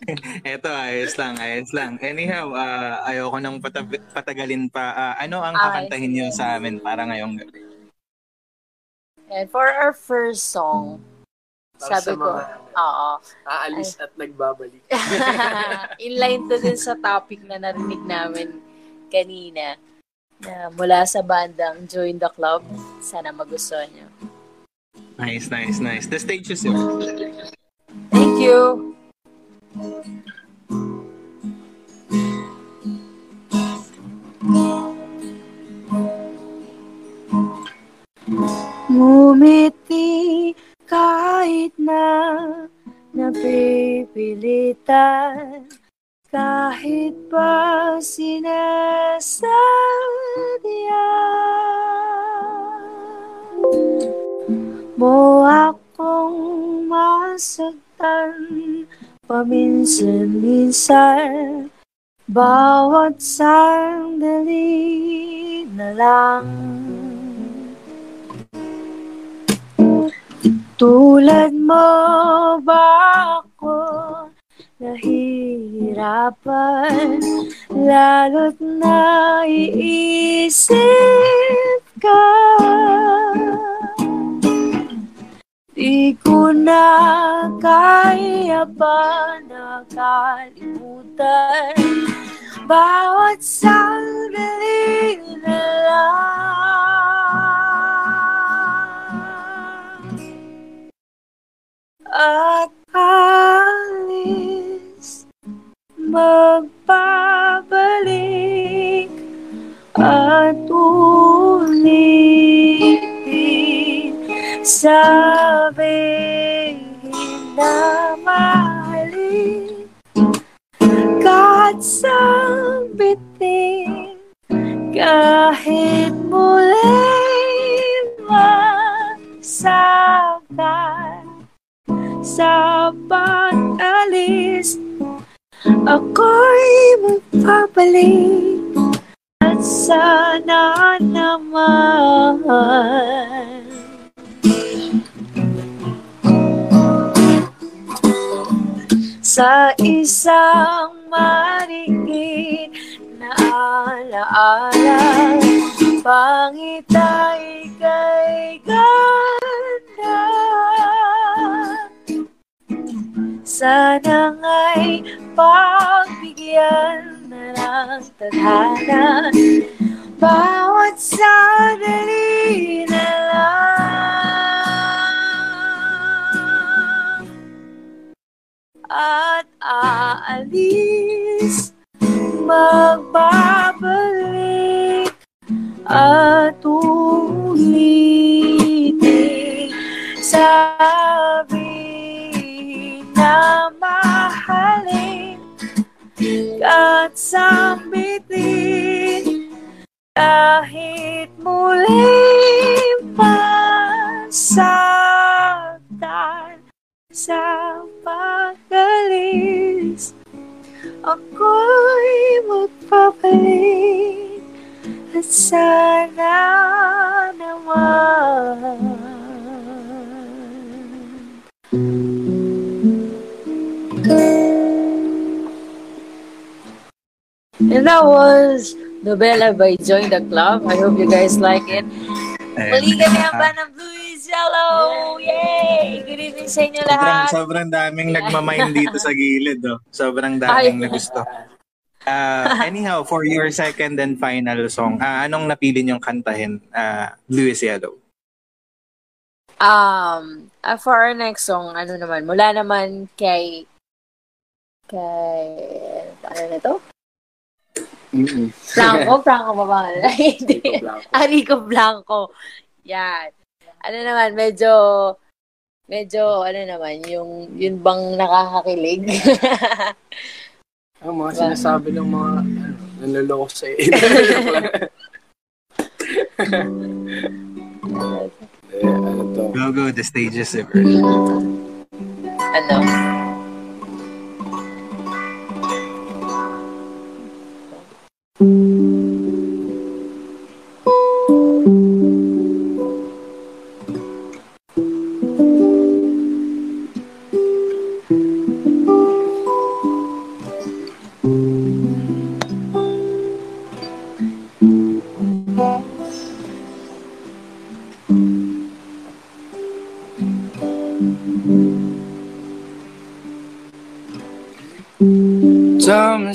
E: Eto, ayos lang, ayos lang. Anyhow, ah, ayoko nang pata- patagalin pa. Ah, ano ang
D: Ah,
E: kakantahin niyo sa amin para ngayong gabi?
D: And for our first song,
F: Para
D: sabi
F: sa
D: ko,
F: mga
D: oo.
F: aalis at nagbabalik.
D: Inline to din sa topic na narinig namin kanina na mula sa bandang Join the Club. Sana magustuhan nyo.
E: Nice, nice, nice. The stage is yours.
D: Thank you! Ngumiti kahit na napipilitan kahit pa sinasadya mo akong masaktan paminsan-minsan bawat sandali na lang. Tulad mo ba ako nahihirapan lalo't naiisip ka Di ko na kaya pa nakalimutan. Bawat sandali na lang. At alis magpabalik at ulitin sabihin na mahalin kahit sambitin kahit muling masaktan sa pag-alis Ako'y magpapalik At sana naman Sa isang marigit na alaala Pangitay kay ganda. Sana nga'y pagbigyan na ng tadhana. Bawat sandali na lang At aalis. Magbabalik At ulitin. Sabi na mahalin at sambitin. Kahit muling masaktan sa pag-alis ako'y magpapalik at sana naman And that was Novella by Join the Club. I hope you guys like it. Muli kami ang band ng Blue is Yellow! Yay! Good evening sa inyo
E: Sobrang,
D: lahat.
E: sobrang daming nagmamind dito sa gilid, oh. Sobrang daming
D: Ay.
E: nagusto. Uh, anyhow, for your second and final song, ah, anong napili niyong kantahin? Ah, Blue is Yellow.
D: Um, uh, for our next song, ano naman, mula naman kay kay ano na to?
F: Mm-mm.
D: Franco? Franco ba ba? Hindi.
F: Blanco.
D: Arico Blanco. Yan. Ano naman, medyo, medyo, ano naman, yung, yun bang nakakakilig?
F: Ang mga sinasabi ng mga ano, nanloloko sa iyo. ano to?
E: Go, go, the stage is yours.
D: ano?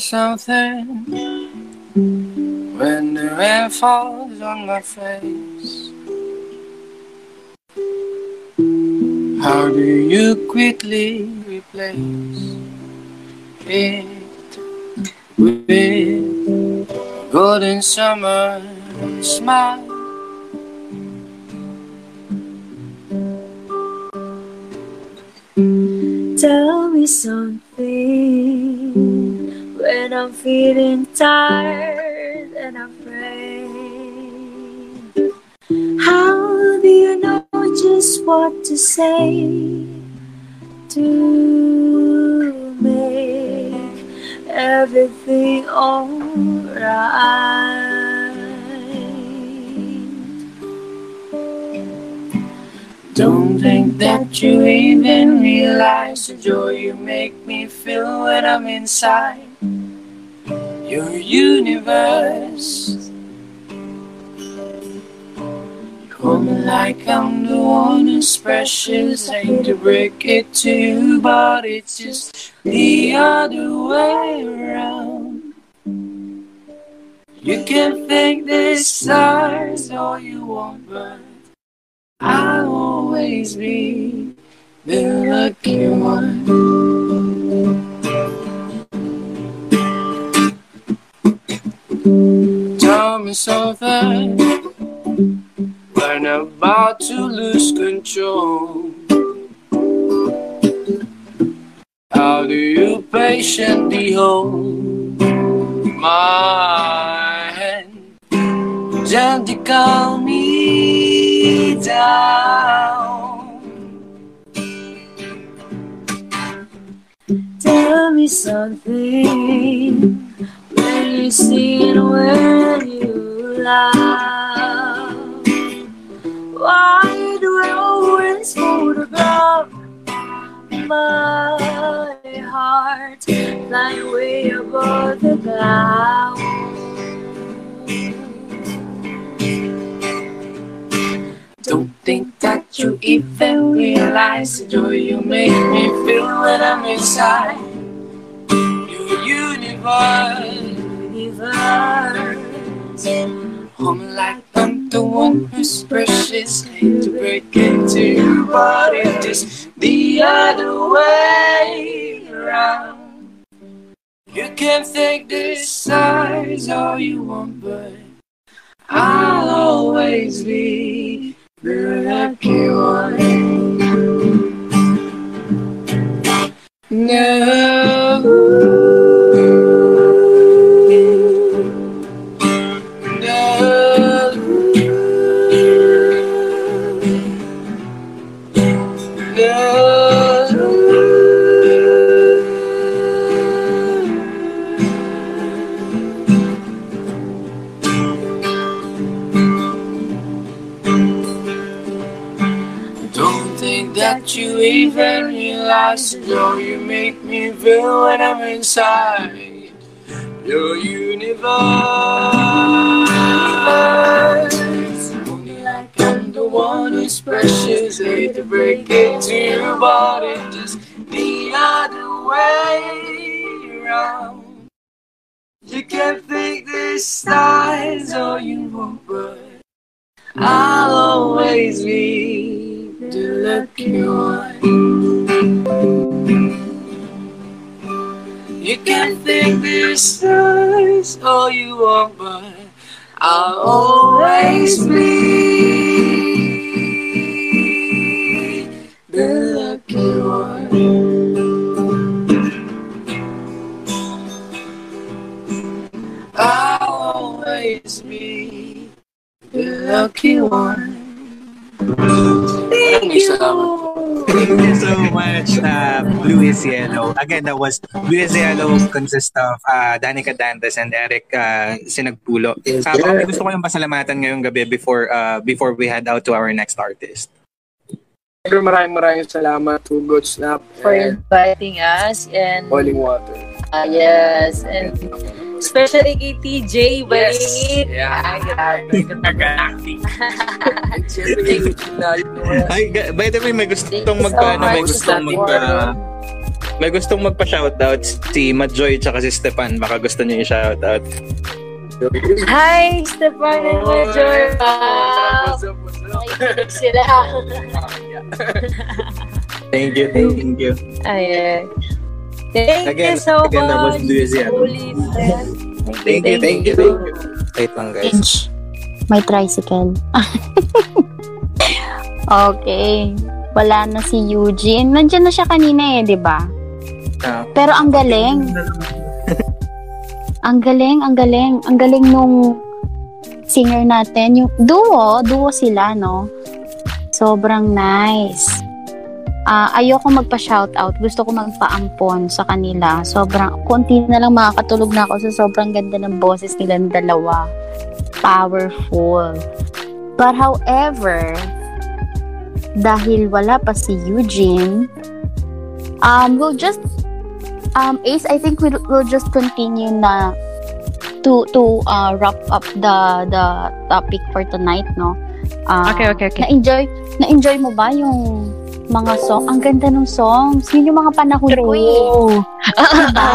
F: Something when the rain falls on my face. How do you quickly replace it with a golden summer smile?
D: Tell me something I'm feeling tired and afraid. How do you know just what to say to make everything alright?
F: Don't think that you even realize the joy you make me feel when I'm inside your universe. Hold me like I'm the one who's precious. Hate to break it to you, but it's just the other way around. You can think the stars all you want, but I'll always be the lucky one. Tell me something when I'm about to lose control. How do you patiently hold my hand? Gently calm me down.
D: Tell me something when you when you laugh. Why do I always photograph my heart flying way above the clouds?
F: Don't think that you even realize the joy you make me feel when I'm inside your universe.
D: Universe.
F: Me like I'm the one who's precious. Hate to break it to you, but the other way around. You can think this size all you want, but I'll always be the lucky one. Don't the you make me feel when I'm inside your universe. Only like I'm the one who's precious. Hate to break it to you, but it's just the other way around. You can't think the stars all you want, but I'll always be the lucky one. Can think this stars all you want, but I'll always be the lucky one. I'll always be the lucky one. Thank you.
E: Thank you so much, uh, Blue is Yellow. Again, that was Blue is Yellow consists of uh, Danica Dantes and Eric uh, Sinagpulo.
F: Yes,
E: Uh, baka gusto ko yung pasalamatan ngayong gabi before uh, before we head out to our next artist.
F: Pero maraming maraming salamat to Good Snap
D: For inviting us and
F: Boiling Water.
D: uh, yes and Especially kay TJ, balik.
F: Yeah. Ay, original.
E: Ay, by the way, may gustong
D: you so
E: magpa, ano, may gustong magpa, may gustong magpa-shoutout si Madjoy tsaka si Stepan. Baka gusto niyo i-shoutout.
D: Hi, Stefan and Major. Wow. Sila.
E: Thank you, thank you.
D: Ayan. Thank
E: Again,
D: you so
E: again,
D: much.
E: Louisiana.
D: Holy friend.
E: Thank you, thank you, thank you. Wait lang, guys.
B: Inch. May tricycle. okay. Wala na si Eugene. Nandiyan na siya kanina eh, di ba?
E: Ah.
B: Pero ang galing. Ang galing, ang galing. Ang galing nung singer natin. Yung duo, duo sila, no? Sobrang nice. Ah, ayoko magpa-shoutout. Gusto ko magpaampon sa kanila. Sobrang, konti na lang makakatulog na ako sa sobrang ganda ng boses nila ng dalawa. Powerful. But however, dahil wala pa si Eugene, um, we'll just um Ace, I think we'll, we'll just continue na to to uh, wrap up the the topic for tonight, no? Ah,
C: Okay, okay, okay.
B: Na-enjoy, na-enjoy mo ba yung mga song? Ang ganda ng songs. Yun yung mga panahon ko eh. Diba?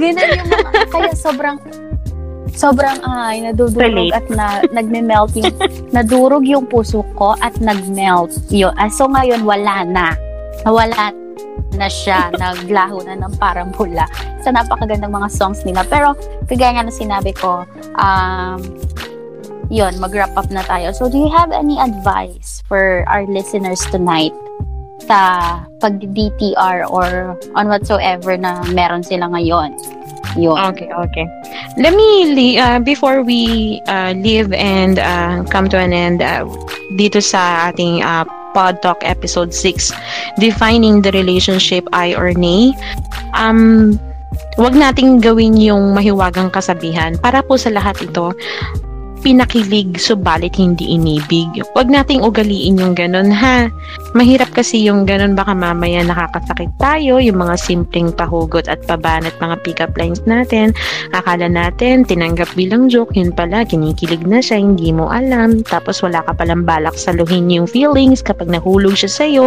B: Ganun yung mga, kaya sobrang, sobrang ay, nadudurog
C: Relate.
B: at na, nagme-melt yung, nadurog yung puso ko at nag-melt. Yun. Ah, so ngayon, wala na. Nawala na siya, naglaho na ng parang bula sa napakagandang mga songs nila. Pero, kagaya nga na sinabi ko, um, yun, mag-wrap up na tayo. So, do you have any advice for our listeners tonight sa pag-DTR or on whatsoever na meron sila ngayon? Yun.
C: Okay, okay. Let me, uh, before we uh, leave and uh, come to an end uh, dito sa ating uh, Pod Talk episode 6, defining the relationship I or nay, um, wag nating gawin yung mahiwagang kasabihan. Para po sa lahat ito, pinakilig subalit hindi inibig. Huwag nating ugaliin yung ganun ha. Mahirap kasi yung ganun baka mamaya nakakasakit tayo, yung mga simpleng pahugot at pabanat mga pick-up lines natin. Akala natin tinanggap bilang joke, yun pala kinikilig na siya, hindi mo alam. Tapos wala ka palang balak saluhin yung feelings kapag nahulog siya sa'yo.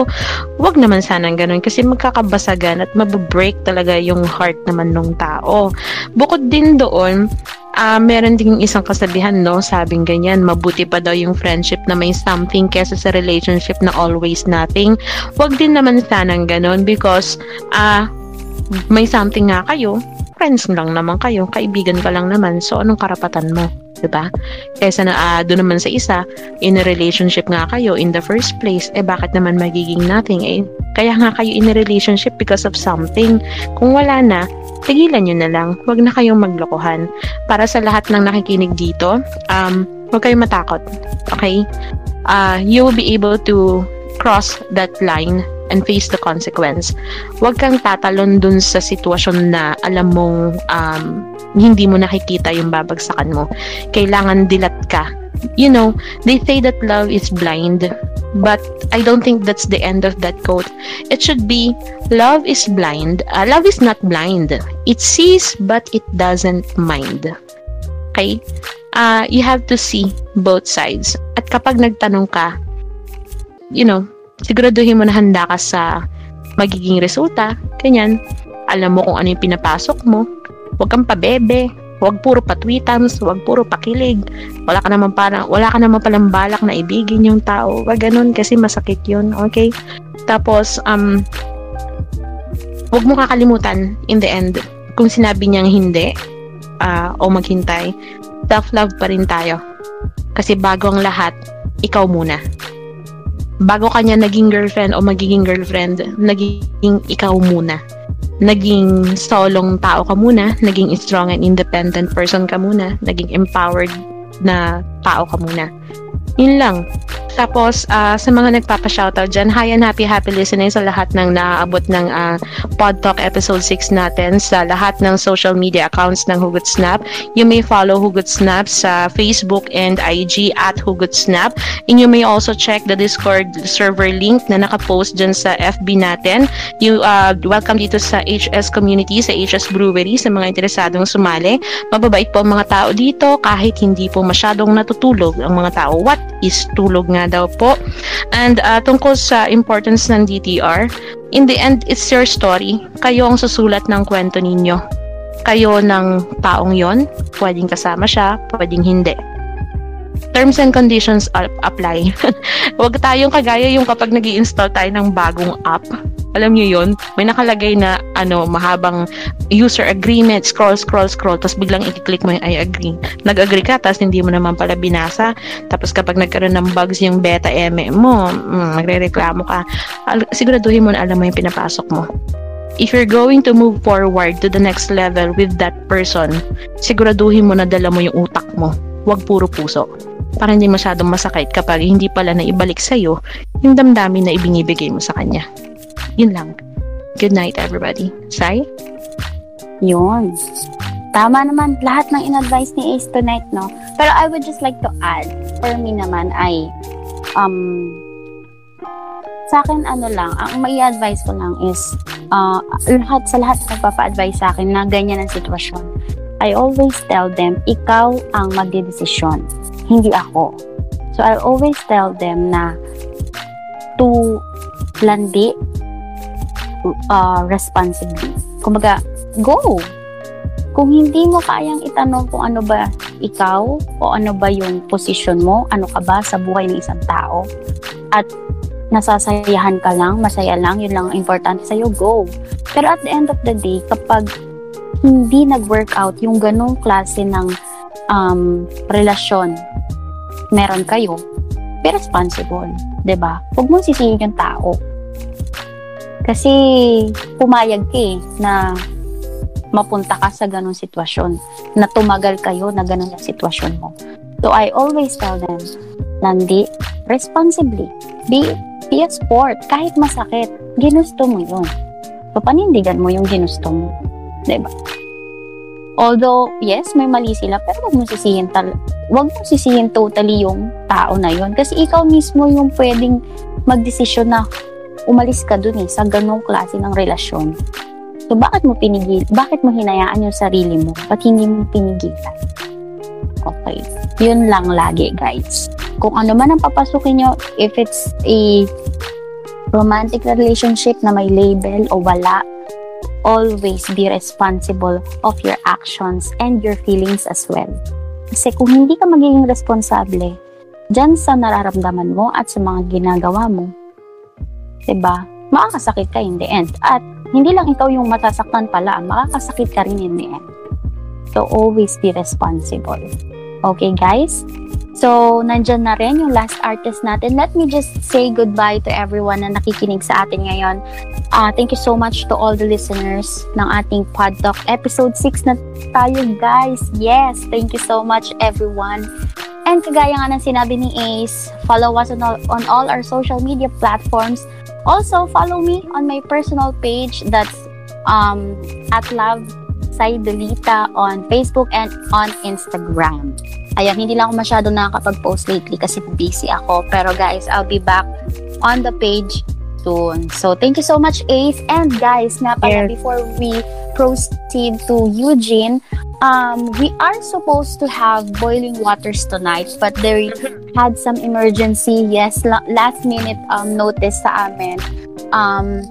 C: Huwag naman sanang ganun kasi magkakabasagan at mababreak talaga yung heart naman ng tao. Bukod din doon, Ah, meron ding isang kasabihan, no? Sabing ganyan, mabuti pa daw yung friendship na may something kesa sa relationship na always nothing. Huwag din naman sanang ganun because ah may something nga kayo, friends lang naman kayo, kaibigan ka lang naman, so anong karapatan mo? 'di ba? Kaysa na ah, doon naman sa isa, in a relationship nga kayo in the first place, eh bakit naman magiging nothing? Eh, kaya nga kayo in a relationship because of something. Kung wala na, tigilan nyo na lang. Huwag na kayong maglokohan. Para sa lahat ng nakikinig dito, um, huwag kayong matakot. Okay? Uh, you will be able to cross that line and face the consequence. Huwag kang tatalon dun sa sitwasyon na alam mong um, hindi mo nakikita yung babagsakan mo. Kailangan dilat ka. You know, they say that love is blind, but I don't think that's the end of that quote. It should be love is blind. Uh, love is not blind. It sees, but it doesn't mind. Okay? Uh, you have to see both sides. At kapag nagtanong ka, you know, siguraduhin mo na handa ka sa magiging resulta. Ganyan. Alam mo kung ano yung pinapasok mo. Huwag kang pabebe. Huwag puro patwitams. Huwag puro pakilig. Wala ka naman para, wala ka naman palang balak na ibigin yung tao. Huwag ganun kasi masakit yun. Okay? Tapos, um, huwag mo kakalimutan in the end kung sinabi niyang hindi ah, o maghintay, self-love pa rin tayo. Kasi bago ang lahat, ikaw muna. Bago kanya naging girlfriend o magiging girlfriend, naging ikaw muna. Naging solong tao ka muna, naging strong and independent person ka muna, naging empowered na tao ka muna. Yun lang. Tapos, ah, sa mga nagpapa-shoutout dyan, hi and happy, happy listening sa lahat ng naaabot ng ah, Pod Talk episode 6 natin sa lahat ng social media accounts ng Hugot Snap. You may follow Hugot Snap sa Facebook and IG at Hugot Snap. And you may also check the Discord server link na nakapost dyan sa FB natin. You uh, welcome dito sa HS community, sa HS Brewery, sa mga interesadong sumali. Mababait po ang mga tao dito kahit hindi po masyadong natutulog ang mga tao. What is tulog nga daw po? And uh, tungkol sa importance ng DTR, in the end, it's your story. Kayo ang susulat ng kwento ninyo. Kayo ng taong yon, pwedeng kasama siya, pwedeng hindi. Terms and conditions ap- apply. Huwag tayong kagaya yung kapag nag install tayo ng bagong app. Alam niyo yon may nakalagay na ano mahabang user agreement, scroll, scroll, scroll, tapos biglang i-click mo yung I agree. Nag-agree ka, tapos hindi mo naman pala binasa. Tapos kapag nagkaroon ng bugs yung beta ME mo, mm, magre-reklamo ka. Al- siguraduhin mo na alam mo yung pinapasok mo. If you're going to move forward to the next level with that person, siguraduhin mo na dala mo yung utak mo. Huwag puro puso. Para hindi masyadong masakit kapag hindi pala na ibalik sa'yo yung damdamin na ibinibigay mo sa kanya. Yun lang. Good night, everybody. Sai?
B: Yun. Tama naman lahat ng in-advise ni Ace tonight, no? Pero I would just like to add, for me naman ay, um, sa akin ano lang, ang may advice ko lang is, uh, lahat, sa lahat na nagpapa-advise sa akin na ganyan ang sitwasyon, I always tell them, ikaw ang magdidesisyon, hindi ako. So, I always tell them na to landi uh, responsibly. Kumbaga, go! Kung hindi mo kayang itanong kung ano ba ikaw o ano ba yung position mo, ano ka ba sa buhay ng isang tao, at nasasayahan ka lang, masaya lang, yun lang ang importante sa'yo, go. Pero at the end of the day, kapag hindi nag-work out yung ganong klase ng um, relasyon meron kayo, be responsible, ba? Huwag mo sisihin yung tao. Kasi pumayag ka eh, na mapunta ka sa ganong sitwasyon, na tumagal kayo na ganon yung sitwasyon mo. So I always tell them, nandi, responsibly, be, be a sport, kahit masakit, ginusto mo yun. So mo yung ginusto mo. 'di ba? Although, yes, may mali sila, pero wag mo sisihin tal wag mo sisihin totally yung tao na yon kasi ikaw mismo yung pwedeng magdesisyon na umalis ka dun eh sa ganong klase ng relasyon. So, bakit mo pinigil? Bakit mo hinayaan yung sarili mo? Ba't hindi mo pinigilan? Okay. Yun lang lagi, guys. Kung ano man ang papasukin nyo, if it's a romantic relationship na may label o wala, always be responsible of your actions and your feelings as well. Kasi kung hindi ka magiging responsable, dyan sa nararamdaman mo at sa mga ginagawa mo, diba, makakasakit ka in the end. At hindi lang ikaw yung masasaktan pala, makakasakit ka rin in the end. So, always be responsible. Okay, guys? So, nandyan na rin yung last artist natin. Let me just say goodbye to everyone na nakikinig sa atin ngayon. Uh, thank you so much to all the listeners ng ating Pod Talk. Episode 6 na tayo, guys. Yes, thank you so much, everyone. And kagaya nga ng sinabi ni Ace, follow us on all, on all our social media platforms. Also, follow me on my personal page that's um, at Love Saidolita on Facebook and on Instagram. Ayan, hindi lang ako masyado nakakapag-post lately kasi busy ako. Pero guys, I'll be back on the page soon. So, thank you so much, Ace. And guys, nga pala,
C: Yes.
B: before we proceed to Eugene, um, we are supposed to have boiling waters tonight, but there had some emergency. Yes, la- last minute um, notice sa amin. Um,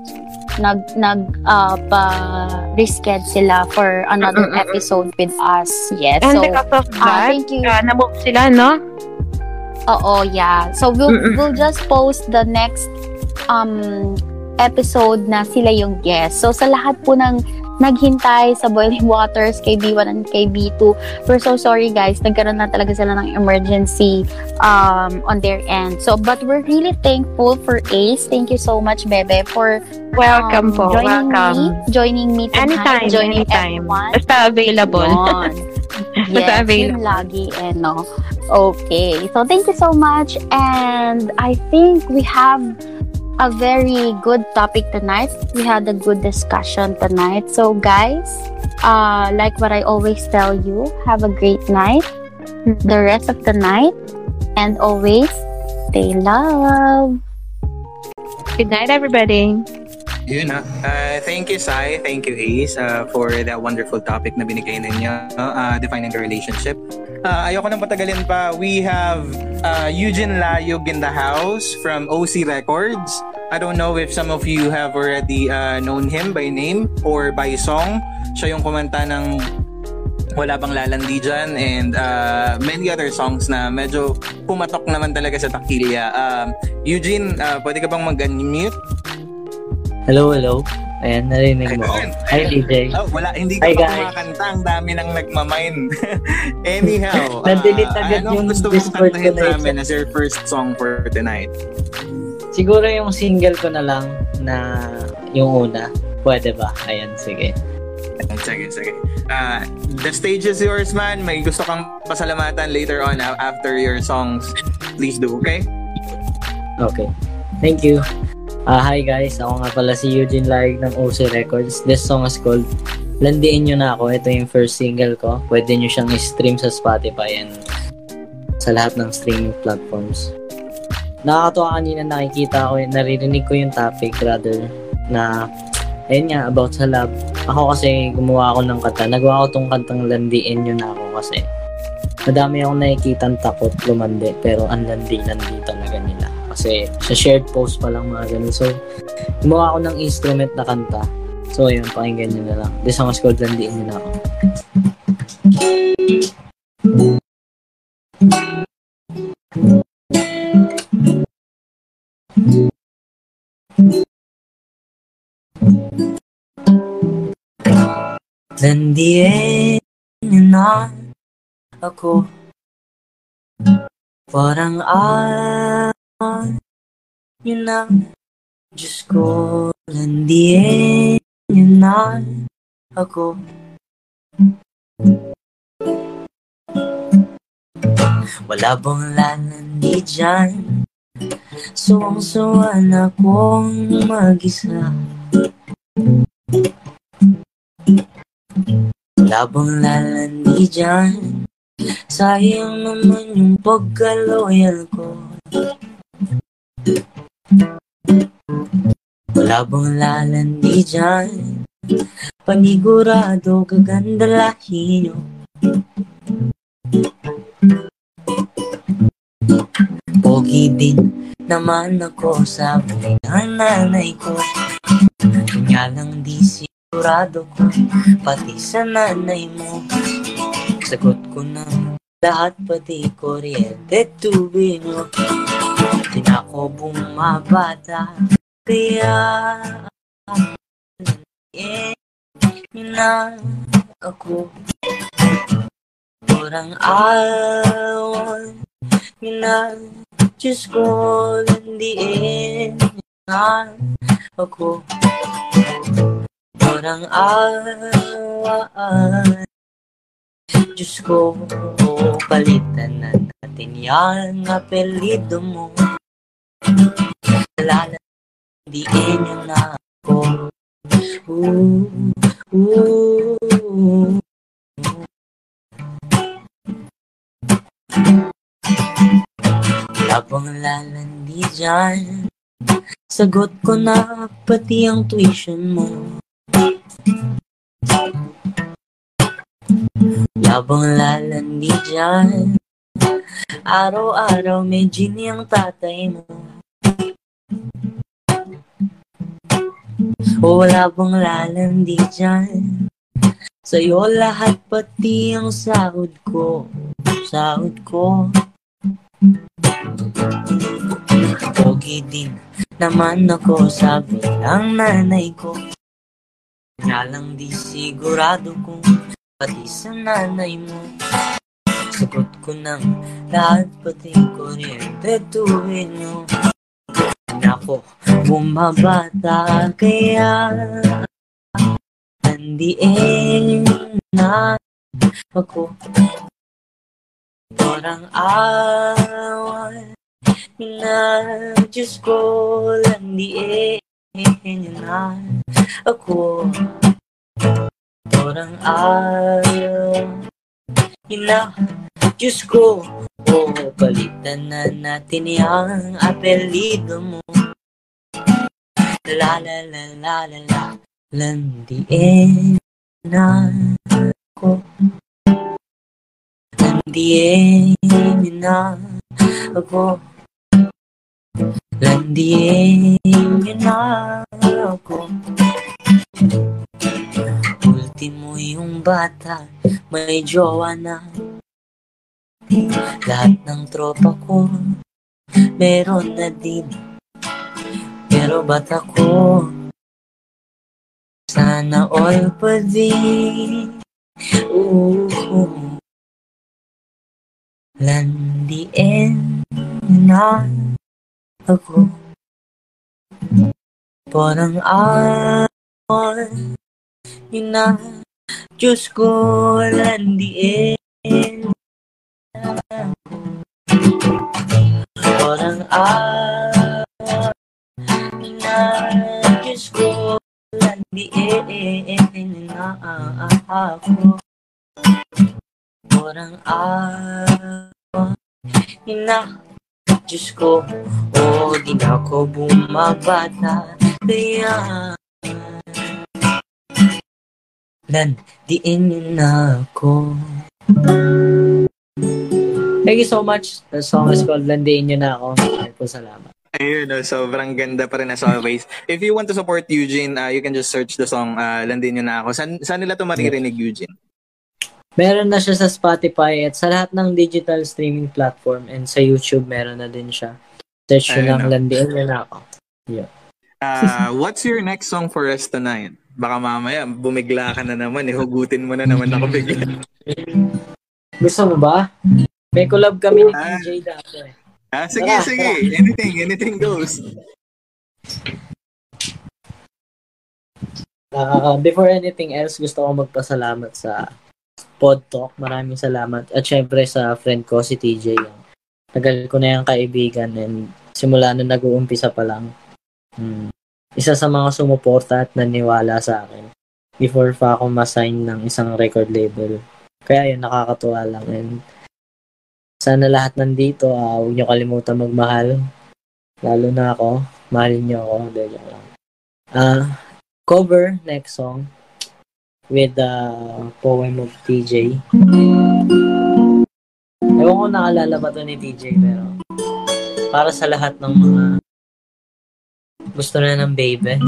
B: nag nag uh, pa reschedule sila for another
C: Mm-mm-mm.
B: episode with us. Yes.
C: And
B: so
C: because of
B: ah,
C: that,
B: thank you.
C: uh, na-move sila, no?
B: Oo, yeah. So we'll
C: Mm-mm.
B: we'll just post the next um episode na sila yung guest. So sa lahat po ng naghintay sa Boiling Waters kay B1 and kay B2, we're so sorry guys. Nagkaroon na talaga sila ng emergency um on their end. So but we're really thankful for Ace. Thank you so much, Bebe, for um,
C: Welcome po.
B: joining
C: Welcome.
B: me, joining me tonight,
C: Anytime,
B: joining
C: anytime.
B: everyone.
C: Basta available.
B: Yes, yun lagi eh, no? Okay. So, thank you so much. And I think we have a very good topic tonight. We had a good discussion tonight. So, guys, uh, like what I always tell you, have a great night, the rest of the night, and always stay love.
C: Good night, everybody.
E: Yun na. Uh, thank you, Sai. Thank you, Ace, uh, for that wonderful topic na binigay ninyo, uh, defining the relationship. Uh, ayoko nang patagalin pa. We have uh, Eugene Layog in the house from OC Records. I don't know if some of you have already uh, known him by name or by song. Siya yung kumanta ng wala bang lalandi dyan and uh, many other songs na medyo pumatok naman talaga sa takilya. Um, Eugene, uh, pwede ka bang mag-unmute?
G: Hello, hello. Ayan, narinig mo. Hi, DJ.
E: Oh, wala, hindi ka
G: Hi,
E: pa
G: guys.
E: kumakanta. Ang dami nang nagmamind. Anyhow, uh,
G: Na-delete agad
E: anong
G: yung
E: gusto mong
G: Discord
E: kantahin
G: connection.
E: namin as your first song for tonight?
G: Siguro yung single ko na lang na yung una. Pwede ba? Ayan, sige.
E: Sige, sige. Uh, the stage is yours, man. May gusto kang pasalamatan later on uh, after your songs. Please do, okay?
G: Okay. Thank you. Ah, hi guys, ako nga pala si Eugene Larig ng OC Records. This song is called Landiin nyo na ako. Ito yung first single ko. Pwede nyo siyang i-stream sa Spotify and sa lahat ng streaming platforms. Nakakatuwa kanina nakikita ko, naririnig ko yung topic rather na ayun nga, about sa love. Ako kasi gumawa ako ng kanta. Nagawa ko tong kantang Landiin nyo na ako kasi madami akong nakikitang takot lumandi pero ang landi-landi talaga. Kasi sa shared post pa lang mga ganun. So, gumawa ako ng instrument na kanta. So, ayun, pakinggan nyo na lang. This song is called Landiin nyo na ako. Landiin na ako Parang awan nyo na Diyos ko, landiin nyo na ako. Wala bang lalandi dyan? Suwang-suwa na akong mag-isa. Wala bang lalandi dyan? Sayang naman yung pagka-loyal ko Wala bang lalandi dyan? Panigurado gaganda lahi nyo. Pogi din naman ako sabi ng nanay ko. Kanya lang di sigurado ko Pati sa nanay mo. Sagot ko na lahat pati kuryente tubig mo Di na ako bumabata. Kaya eh, na ako. Kurang awan. Na Diyos ko landiin na ako. Kurang awan. Diyos ko, palitan na natin yan apelido mo. Alala, diin nyo na ako. Ooh, ooh. Labang lalandi dyan Sagot ko na pati ang tuition mo Labang lalandi dyan Araw-araw may genie ang tatay mo O wala bang lalandi dyan? Sa'yo lahat pati ang sahod ko. Sahod ko. Pogi din naman ako sabi ng nanay ko. Nga lang di sigurado kung pati sa nanay mo. Sagot ko ng lahat pati kuryente tuwin mo Nako, bumabata kaya Nandiin na ako. Parang awan na Diyos ko landiin na ako. Parang awan na Diyos ko o palitan na natin yung apelido mo. La la la la la la landiin na ako. Landiin niyo na ako. Landiin niyo na ako. Ultimo yung bata, may jowa na. Lahat ng tropa ko, meron na din. Pero ba't ako, sana all pa din. Ooh, landiin na ako. Parang awan na Diyos ko landiin ako. Parang awan na Diyos ko landiin na ako. Parang awan na Diyos ko, oh, di na ako bumabata. Kaya, landiin na ako. Thank you so much. The song is called Landiin niyo na ako. Maraming po salamat.
E: Ayun, no, sobrang ganda pa rin as always. If you want to support Eugene, uh, you can just search the song uh, Landin Nyo Na Ako. Saan, saan nila ito maririnig, Eugene?
G: Meron na siya sa Spotify at sa lahat ng digital streaming platform and sa YouTube meron na din siya. Search lang
E: no.
G: Landiin niyo na ako.
E: Uh, what's your next song for us tonight? Baka mamaya, bumigla ka na naman, eh, hugutin mo na naman ako bigla.
G: Gusto mo ba? May collab kami ni
E: Ah.
G: TJ dati.
E: Ah, sige,
G: Tara,
E: sige. Anything, anything goes.
G: Ah, before anything else, gusto ko magpasalamat sa Pod Talk. Maraming salamat. At syempre sa friend ko, si TJ. Tagal ko na yung kaibigan and simula nung nag-uumpisa pa lang. Hmm, isa sa mga sumuporta at naniwala sa akin before pa ako ma-sign ng isang record label. Kaya yun, nakakatuwa lang. And sana lahat nandito, ah, huwag niyo kalimutan magmahal. Lalo na ako. Mahalin niyo ako. Joke lang. Ah, cover next song with the poem of TJ. Ewan ko naalala ba to ni TJ pero para sa lahat ng mga gusto na ng baby.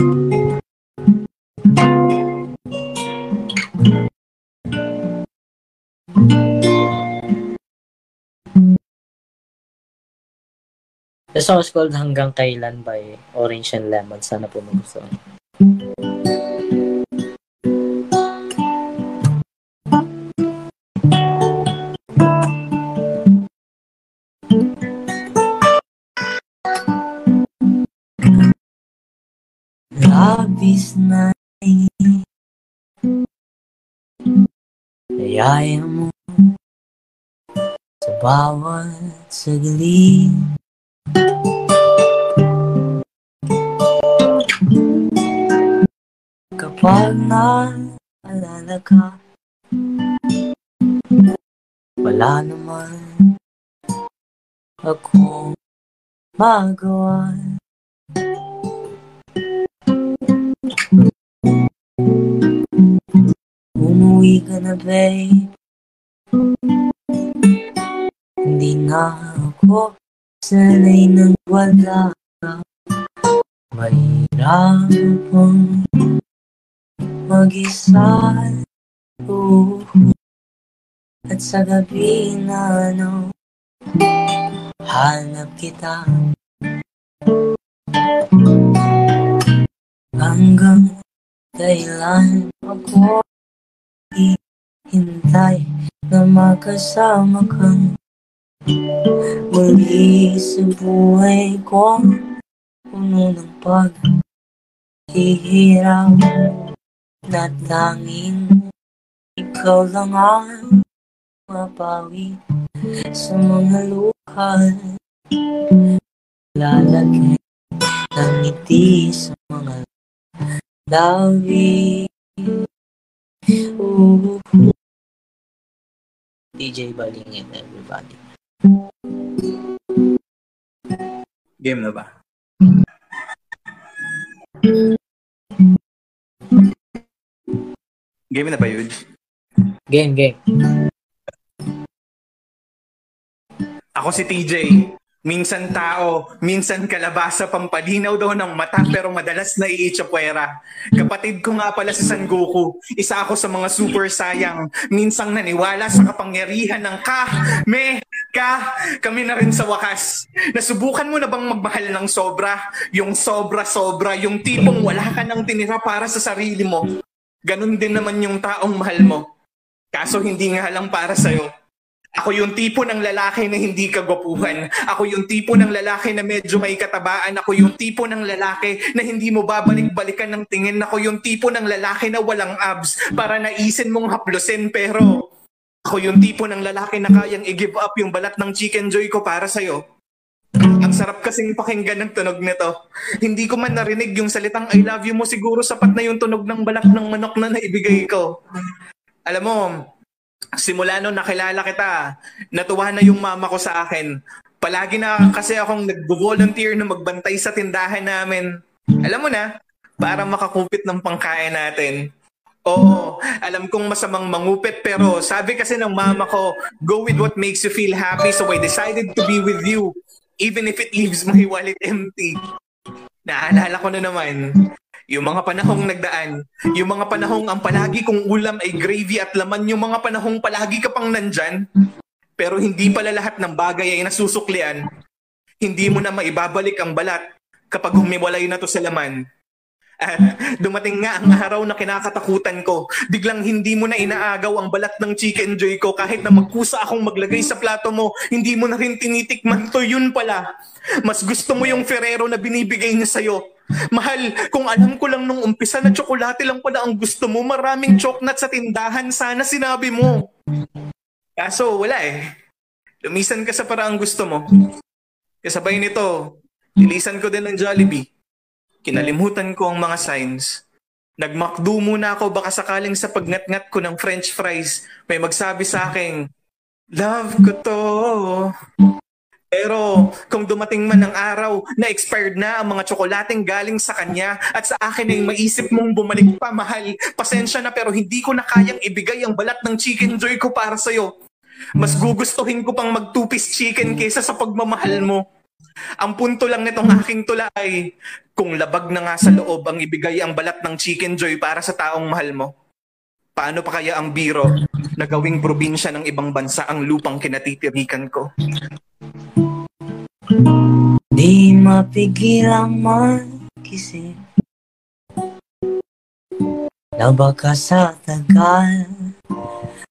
G: The song is called Hanggang Kailan by Orange and Lemon. Sana po magustuhan. Labis na Nayaya mo Sa bawat saglit Kapag naalala ka Wala naman Ako magawa Umuwi ka na babe Hindi na ako sanay nang wala ka Mahirap ang mag-isa. At sa gabi na ano Hanap kita Hanggang kailan ako hintay na makasama kang muli sa buhay ko puno ng paghihirap na tanging ikaw lang ang mapawi sa mga luha Lalagay ng ngiti sa mga lawi Ooh. DJ Balingin, everybody.
E: Game na ba? Game na ba yun?
G: Game, game.
E: Ako si TJ. Minsan tao, minsan kalabasa pampalinaw daw ng mata pero madalas na iitsapwera. Kapatid ko nga pala si San Goku. Isa ako sa mga super sayang. Minsang naniwala sa kapangyarihan ng ka, me, ka, kami na rin sa wakas. Nasubukan mo na bang magmahal ng sobra? Yung sobra-sobra, yung tipong wala ka nang tinira para sa sarili mo. Ganon din naman yung taong mahal mo. Kaso hindi nga lang para sa'yo. Ako yung tipo ng lalaki na hindi kagwapuhan. Ako yung tipo ng lalaki na medyo may katabaan. Ako yung tipo ng lalaki na hindi mo babalik-balikan ng tingin. Ako yung tipo ng lalaki na walang abs para naisin mong haplusin. Pero ako yung tipo ng lalaki na kayang i-give up yung balat ng chicken joy ko para sa'yo. Ang sarap kasing pakinggan ng tunog nito. Hindi ko man narinig yung salitang I love you mo siguro sapat na yung tunog ng balat ng manok na naibigay ko. Alam mo, simula nung nakilala kita, natuwa na yung mama ko sa akin. Palagi na kasi akong nag-volunteer na magbantay sa tindahan namin. Alam mo na, para makakupit ng pangkain natin. Oo, alam kong masamang mangupit pero sabi kasi ng mama ko, go with what makes you feel happy so I decided to be with you even if it leaves my wallet empty. Naalala ko na naman, yung mga panahong nagdaan, yung mga panahong ang palagi kong ulam ay gravy at laman, yung mga panahong palagi ka pang nandyan, pero hindi pala lahat ng bagay ay nasusuklian. Hindi mo na maibabalik ang balat kapag humiwalay na to sa laman. At dumating nga ang araw na kinakatakutan ko. Biglang hindi mo na inaagaw ang balat ng chicken joy ko kahit na magkusa akong maglagay sa plato mo, hindi mo na rin tinitikman to yun pala. Mas gusto mo yung Ferrero na binibigay niya sa'yo. Mahal, kung alam ko lang nung umpisa na tsokolate lang pala ang gusto mo, maraming choknat sa tindahan, sana sinabi mo. Kaso wala eh. Lumisan ka sa paraang gusto mo. Kasabay nito, nilisan ko din ng Jollibee. Kinalimutan ko ang mga signs. Nagmakdo muna ako baka sakaling sa pagngat-ngat ko ng french fries, may magsabi sa akin, Love ko to. Pero kung dumating man ang araw na expired na ang mga tsokolating galing sa kanya at sa akin ay maisip mong bumalik pa mahal, pasensya na pero hindi ko na kayang ibigay ang balat ng chicken joy ko para sa'yo. Mas gugustuhin ko pang mag two-piece chicken kaysa sa pagmamahal mo. Ang punto lang nitong aking tula ay kung labag na nga sa loob ang ibigay ang balat ng chicken joy para sa taong mahal mo. Paano pa kaya ang biro na gawing probinsya ng ibang bansa ang lupang kinatitirikan ko?
G: Di mapigilang mag-isip Na baka sa tagal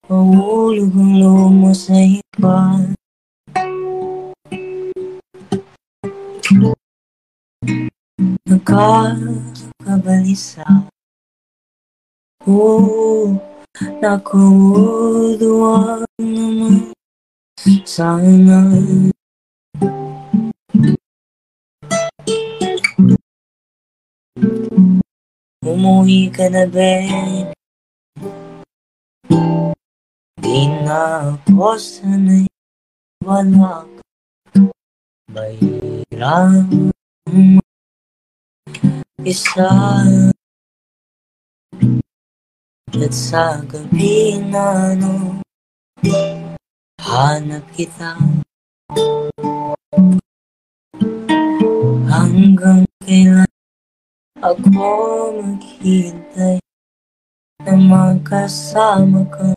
G: Mahulog ang lumo sa iba Nagkakabalisa Oo, naku, duwag naman Sana Umuwi ka na, Ben. Di na ako sanay wala ka. Mahirap isa At sa gabi na ano Hanap kita Hanggang kailan ako maghintay na magkasama ka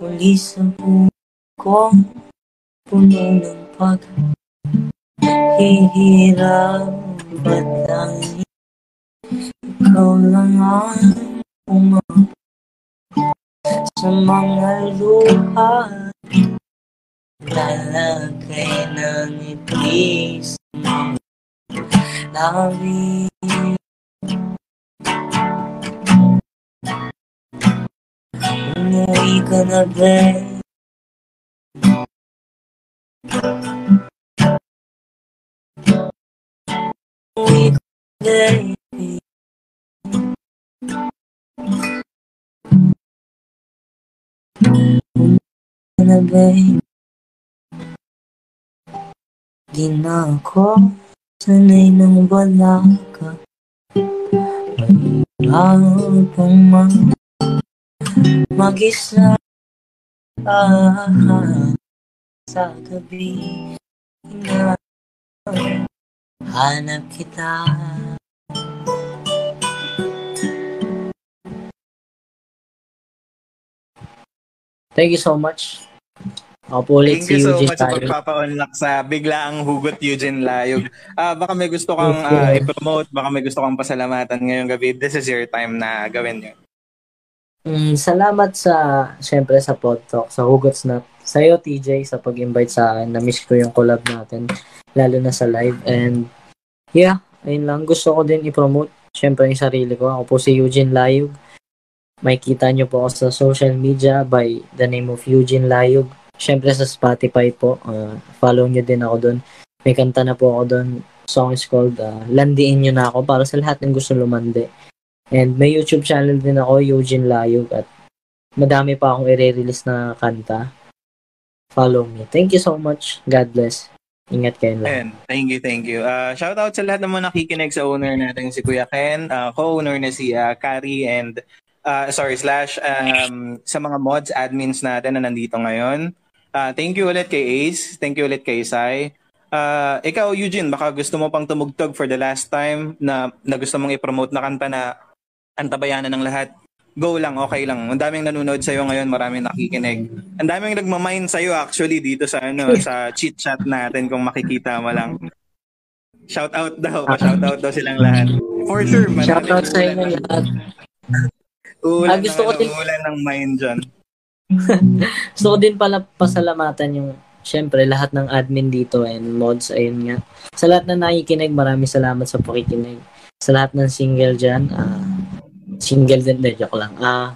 G: Muli sa buhay ko puno ng pag hihirap at tanging ikaw lang ang umang sa mga luha. Lalagay ng ngiti sa labi. Umuwi ka na, babe Ka na, Di na ako sanay nang wala ka Mahirap pang mag- mag-isa ah, sa gabi. na hanap kita
H: Thank you so much. Ako po ulit
E: Thank
H: si
E: you so
H: Eugene
E: much sa
H: tayo.
E: pagpapa-unlock sa biglaang hugot Eugene Layog. Ah, baka may gusto kang ah, i-promote, baka may gusto kang pasalamatan ngayong gabi. This is your time na gawin yun.
H: Mm, salamat sa, syempre sa Podtalk, sa Hugot Snap. Sa iyo, TJ, sa pag-invite sa akin. Na-miss ko yung collab natin, lalo na sa live. And, yeah, ayun lang. Gusto ko din i-promote, syempre yung sarili ko. Ako po si Eugene Layog. Makikita nyo po ako sa social media by the name of Eugene Layog. Syempre sa Spotify po. uh, follow nyo din ako doon. May kanta na po ako doon. Song is called uh, Landiin nyo na ako para sa lahat ng gusto lumandi. And may YouTube channel din ako, Eugene Layog. At madami pa akong i-release na kanta. Follow me. Thank you so much. God bless. Ingat kayo lahat.
E: Ayan, thank you, thank you. Uh, shout out sa lahat ng mga nakikinig sa owner natin si Kuya Ken, uh, co-owner na si uh, Kari and uh, sorry, slash um, sa mga mods, admins natin na nandito ngayon. Uh, thank you ulit kay Ace. Thank you ulit kay Sai. Uh, ikaw, Eugene, baka gusto mo pang tumugtog for the last time na, na gusto mong i-promote na kanta na antabayanan ng lahat. Go lang, okay lang. Ang daming nanonood sa'yo ngayon, maraming nakikinig. Ang daming nagmamind sa'yo actually dito sa ano sa chit chat natin kung makikita mo lang. Shout out daw, pa-shout out daw silang lahat. For sure, man.
H: Shout out sa inyo lahat.
E: Uulan
H: Ah, gusto
E: ng,
H: ko
E: ano,
H: din-
E: uulan ng mind dyan.
H: Gusto ko din pala pasalamatan yung syempre lahat ng admin dito and mods ayun nga. Sa lahat na nakikinig, maraming salamat sa pakikinig. Sa lahat ng single dyan, ah, single din, de, joke lang. Ah,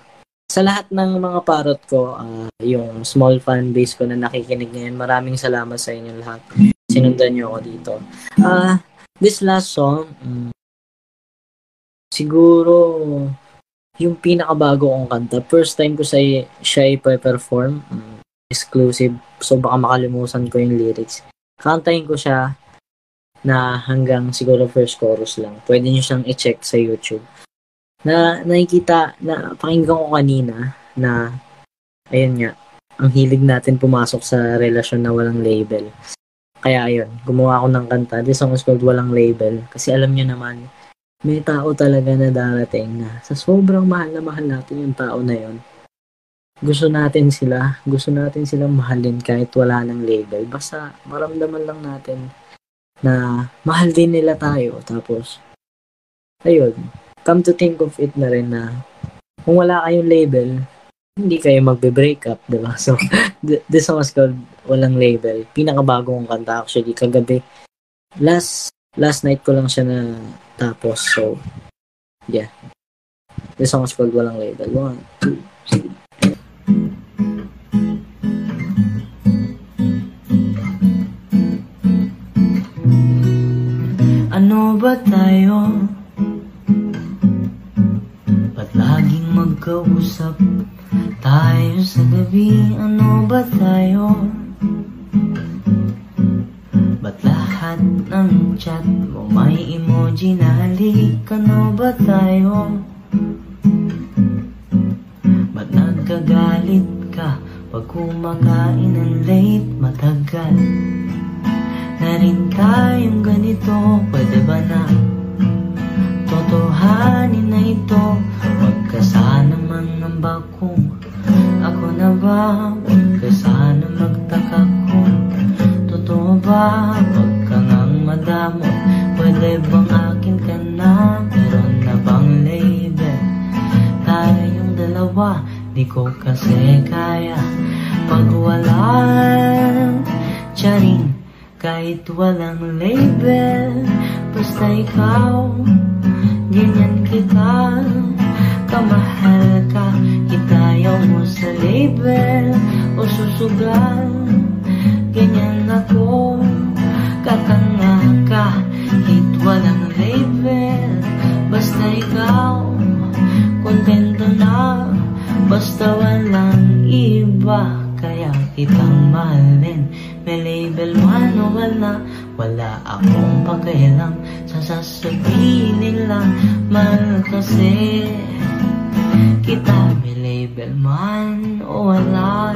H: sa lahat ng mga parot ko, ah, yung small fan base ko na nakikinig ngayon, maraming salamat sa inyo lahat. Sinundan niyo ako dito. Ah, this last song, mm, siguro yung pinakabago kong kanta. First time ko sa siya i-perform. mm, exclusive. So baka makalimutan ko yung lyrics. Kantahin ko siya na hanggang siguro first chorus lang. Pwede nyo siyang i-check sa YouTube. Na nakikita, na pakinggan ko kanina na ayun nga, ang hilig natin pumasok sa relasyon na walang label. Kaya ayun, gumawa ako ng kanta. This song is called Walang Label. Kasi alam nyo naman, may tao talaga na darating na sa sobrang mahal na mahal natin yung tao na yon gusto natin sila, gusto natin silang mahalin kahit wala ng label. Basta maramdaman lang natin na mahal din nila tayo. Tapos, ayun, come to think of it na rin na kung wala kayong label, hindi kayo magbe-break up, di ba? So, th- this song is called Walang Label. Pinakabago kong kanta actually kagabi. Last last night ko lang siya na tapos. So, yeah. This song is called Walang Label. One, two, three.
G: Ano ba tayo? Ba't laging magkausap tayo sa gabi? Ano ba tayo? Ba't lahat ng chat mo may emoji na halik? Ano ba tayo? Ba't nagkagalit ka pag kumakain ng late matagal? na rin tayong ganito Pwede ba na Totohanin na ito. Huwag ka sana mangamba kung Ako na ba. Huwag ka sana magtaka kung Totoo ba. Huwag ka ngang madamot Pwede bang akin ka na? Meron na bang label? Tayong dalawa. Di ko kasi kaya Pag wala Charing kahit walang label. Basta ikaw Ganyan kita. Kamahal ka, itayaw mo sa label O susugal, ganyan ako. Katanga ka, hit walang label. Basta ikaw, kontento na. Basta walang iba Kaya kitang mahalin May label man o wala Wala akong pakialam Sa sasabihin nila Mahal kasi Kita may label man o wala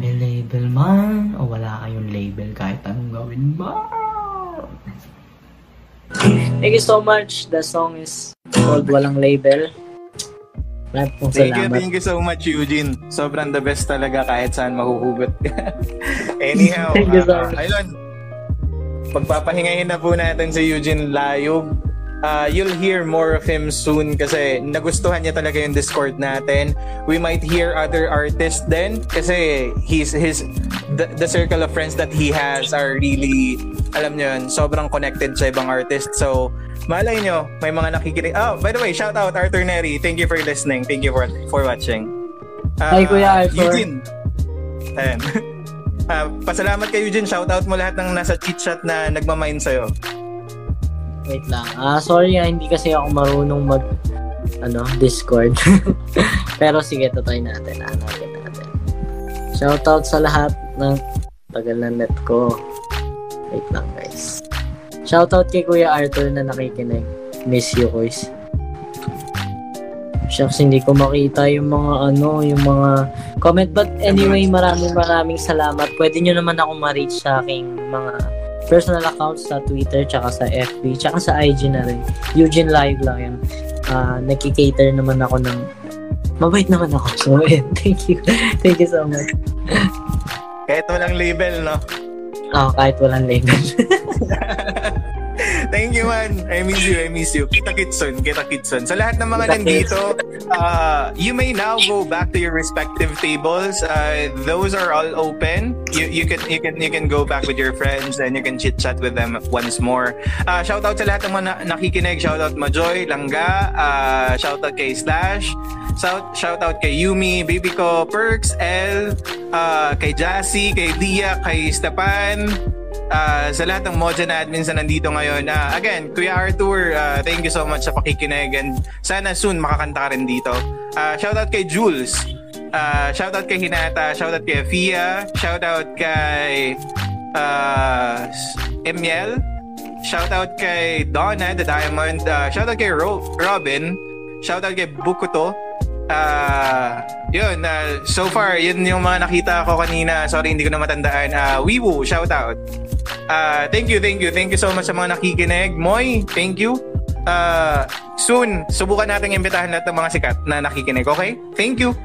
G: May label man o wala kayong label kahit anong gawin mo. Thank you so much. The song is called Walang Label. Maraming pong
E: Thank you,
G: salamat.
E: thank you so much, Eugene. Sobrang the best talaga kahit saan mahuhugot. Anyhow,
G: Thank you so
E: ah, ayun. Pagpapahingahin na po natin si Eugene Layog. Ah, you'll hear more of him soon kasi nagustuhan niya talaga yung Discord natin. We might hear other artists then kasi he's his the, the circle of friends that he has are really alam niyo yun, sobrang connected sa ibang artist. So, malay nyo, may mga nakikinig. Oh, by the way, shout out Arthur Neri. Thank you for listening. Thank you for for watching. Ah,
G: Hi, Kuya Arthur.
E: Eugene. Ayan. Ah, pasalamat kay Eugene. Shout out mo lahat ng nasa chit chat na nagmamind sa'yo.
G: Wait lang. Ah, sorry ah, hindi kasi ako marunong mag ano, Discord. Pero sige, tutoy natin. Hanapin natin. Shoutout sa lahat ng tagal na net ko. Wait lang, guys. Shoutout kay Kuya Arthur na nakikinig. Miss you, guys. Shucks, hindi ko makita yung mga ano, yung mga comment. But anyway, maraming maraming salamat. Pwede nyo naman ako ma-reach sa aking mga personal accounts sa Twitter, tsaka sa FB, tsaka sa IG na rin. Eugene Live lang yan. Uh, nagkikater naman ako ng mabait naman ako. So. Thank you. Thank you so much.
E: Kahit walang label, no?
G: Ah, kahit walang label.
E: Thank you, man. I miss you, I miss you. Kita kitson, kita kitson. Sa lahat ng mga
G: Kita
E: nandito, uh, you may now go back to your respective tables. Uh, those are all open. You, you can you can you can go back with your friends and you can chit chat with them once more. Uh, shout out sa lahat ng mga na- nakikinig. Shout out Majoy, Langga, uh, shout out kay Slash. Shout, shout out kay Yumi, Baby ko, Perks, L, uh, kay Jassy, kay Dia, kay Stepan, uh, sa lahat ng Moja na admins na nandito ngayon. Uh, again, Kuya Arthur, uh, thank you so much sa pakikinig and sana soon makakanta ka rin dito. Uh, shout out kay Jules. Uh, shout out kay Hinata, shout out kay Fia, shout out kay uh, Emiel, shout out kay Donna the Diamond, uh, shout out kay Ro- Robin, shout out kay Bukuto. Uh, yun, uh, so far, yun yung mga nakita ko kanina. Sorry, hindi ko na matandaan. Uh, Wiwu, shout out. Uh, thank you, thank you. Thank you so much sa mga nakikinig. Moy, thank you. Uh, soon, subukan natin imbitahan lahat ng mga sikat na nakikinig, okay? Thank you.